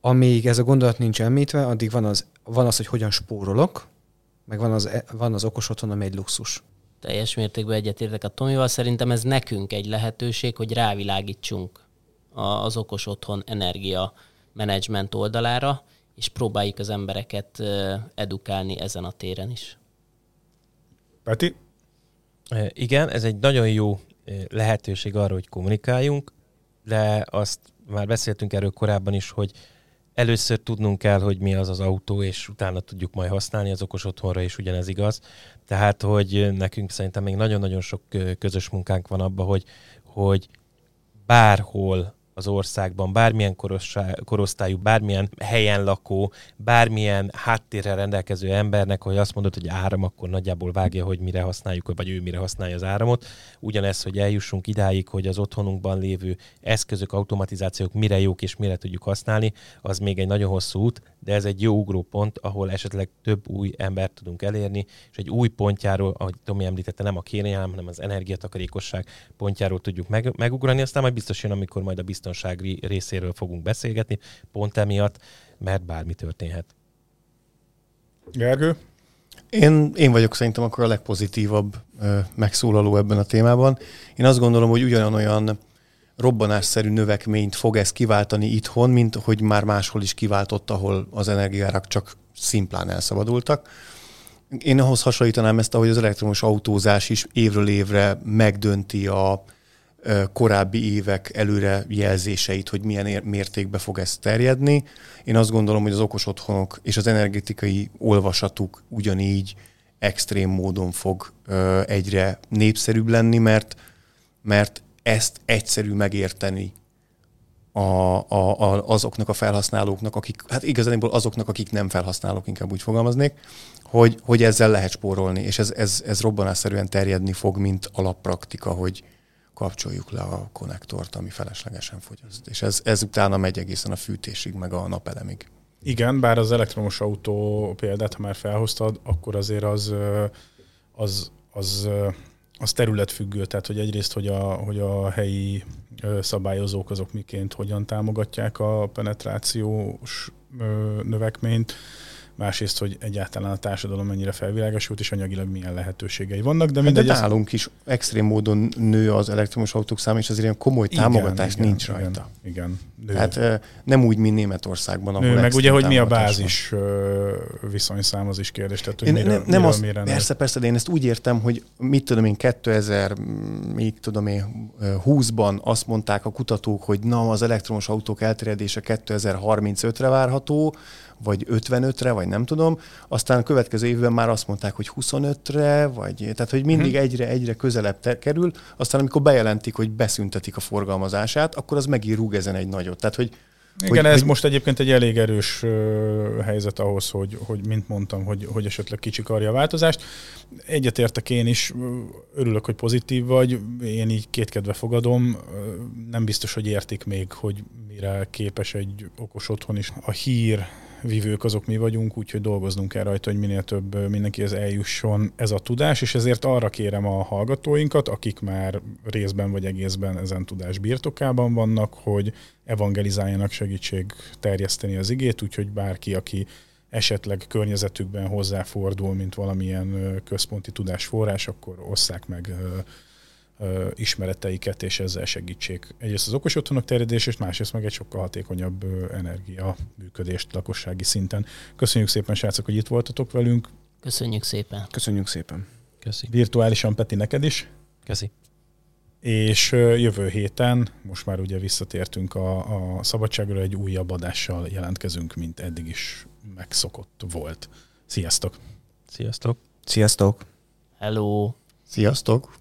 Amíg ez a gondolat nincs említve, addig van az, van az hogy hogyan spórolok, meg van az, van az okos otthon, ami egy luxus. Teljes mértékben egyetértek a Tomival. Szerintem ez nekünk egy lehetőség, hogy rávilágítsunk az okos otthon energia menedzsment oldalára, és próbáljuk az embereket edukálni ezen a téren is. Peti? Igen, ez egy nagyon jó lehetőség arra, hogy kommunikáljunk, de azt már beszéltünk erről korábban is, hogy először tudnunk kell, hogy mi az az autó, és utána tudjuk majd használni az okos otthonra, és ugyanez igaz. Tehát, hogy nekünk szerintem még nagyon-nagyon sok közös munkánk van abban, hogy, hogy bárhol az országban, bármilyen korosztályú, bármilyen helyen lakó, bármilyen háttérrel rendelkező embernek, hogy azt mondod, hogy áram, akkor nagyjából vágja, hogy mire használjuk, vagy ő mire használja az áramot. Ugyanez, hogy eljussunk idáig, hogy az otthonunkban lévő eszközök, automatizációk mire jók és mire tudjuk használni, az még egy nagyon hosszú út, de ez egy jó ugrópont, ahol esetleg több új embert tudunk elérni, és egy új pontjáról, ahogy Tomi említette, nem a kérelem, hanem az energiatakarékosság pontjáról tudjuk meg, megugrani, aztán majd biztos jön, amikor majd a biztonság részéről fogunk beszélgetni, pont emiatt, mert bármi történhet. Gergő? Én, én vagyok szerintem akkor a legpozitívabb ö, megszólaló ebben a témában. Én azt gondolom, hogy ugyanolyan robbanásszerű növekményt fog ez kiváltani itthon, mint hogy már máshol is kiváltott, ahol az energiárak csak szimplán elszabadultak. Én ahhoz hasonlítanám ezt, ahogy az elektromos autózás is évről évre megdönti a korábbi évek előre jelzéseit, hogy milyen mértékbe fog ez terjedni. Én azt gondolom, hogy az okos otthonok és az energetikai olvasatuk ugyanígy extrém módon fog egyre népszerűbb lenni, mert, mert ezt egyszerű megérteni a, a, a, azoknak a felhasználóknak, akik, hát igazából azoknak, akik nem felhasználók, inkább úgy fogalmaznék, hogy, hogy ezzel lehet spórolni, és ez, ez, ez robbanásszerűen terjedni fog, mint alappraktika, hogy kapcsoljuk le a konnektort, ami feleslegesen fogyaszt. És ez, ez utána megy egészen a fűtésig, meg a napelemig. Igen, bár az elektromos autó példát, ha már felhoztad, akkor azért az, az, az az területfüggő, tehát hogy egyrészt, hogy a, hogy a helyi szabályozók azok miként hogyan támogatják a penetrációs növekményt, másrészt, hogy egyáltalán a társadalom mennyire felvilágosult, és anyagilag milyen lehetőségei vannak. De, mindegy, hát de nálunk is extrém módon nő az elektromos autók száma, és azért ilyen komoly igen, támogatás igen, nincs igen, rajta. Igen, nő. Hát nem úgy, mint Németországban, ahol nő, meg ugye, hogy mi a bázis van. viszonyszám, az is kérdés. Tehát, hogy én, miről, nem, nem az, persze, persze, de én ezt úgy értem, hogy mit tudom én, 2000, mit tudom én, 20-ban azt mondták a kutatók, hogy na, az elektromos autók elterjedése 2035-re várható, vagy 55-re, vagy nem tudom. Aztán a következő évben már azt mondták, hogy 25-re, vagy tehát, hogy mindig uh-huh. egyre, egyre közelebb te- kerül. Aztán, amikor bejelentik, hogy beszüntetik a forgalmazását, akkor az megint rúg ezen egy nagyot. Tehát, hogy igen, hogy, ez hogy... most egyébként egy elég erős uh, helyzet ahhoz, hogy, hogy mint mondtam, hogy, hogy esetleg kicsikarja a változást. Egyetértek én is, örülök, hogy pozitív vagy, én így kétkedve fogadom. Nem biztos, hogy értik még, hogy mire képes egy okos otthon is. A hír vívők azok mi vagyunk, úgyhogy dolgoznunk kell rajta, hogy minél több mindenkihez eljusson ez a tudás, és ezért arra kérem a hallgatóinkat, akik már részben vagy egészben ezen tudás birtokában vannak, hogy evangelizáljanak segítség terjeszteni az igét, úgyhogy bárki, aki esetleg környezetükben hozzáfordul, mint valamilyen központi tudásforrás, akkor osszák meg ismereteiket, és ezzel segítsék egyrészt az okos otthonok terjedését, másrészt meg egy sokkal hatékonyabb energia működést lakossági szinten. Köszönjük szépen, srácok, hogy itt voltatok velünk. Köszönjük szépen. Köszönjük szépen. Köszi. Virtuálisan Peti neked is. Köszi. És jövő héten, most már ugye visszatértünk a, a szabadságra, egy újabb adással jelentkezünk, mint eddig is megszokott volt. Sziasztok! Sziasztok! Sziasztok! Hello! Sziasztok!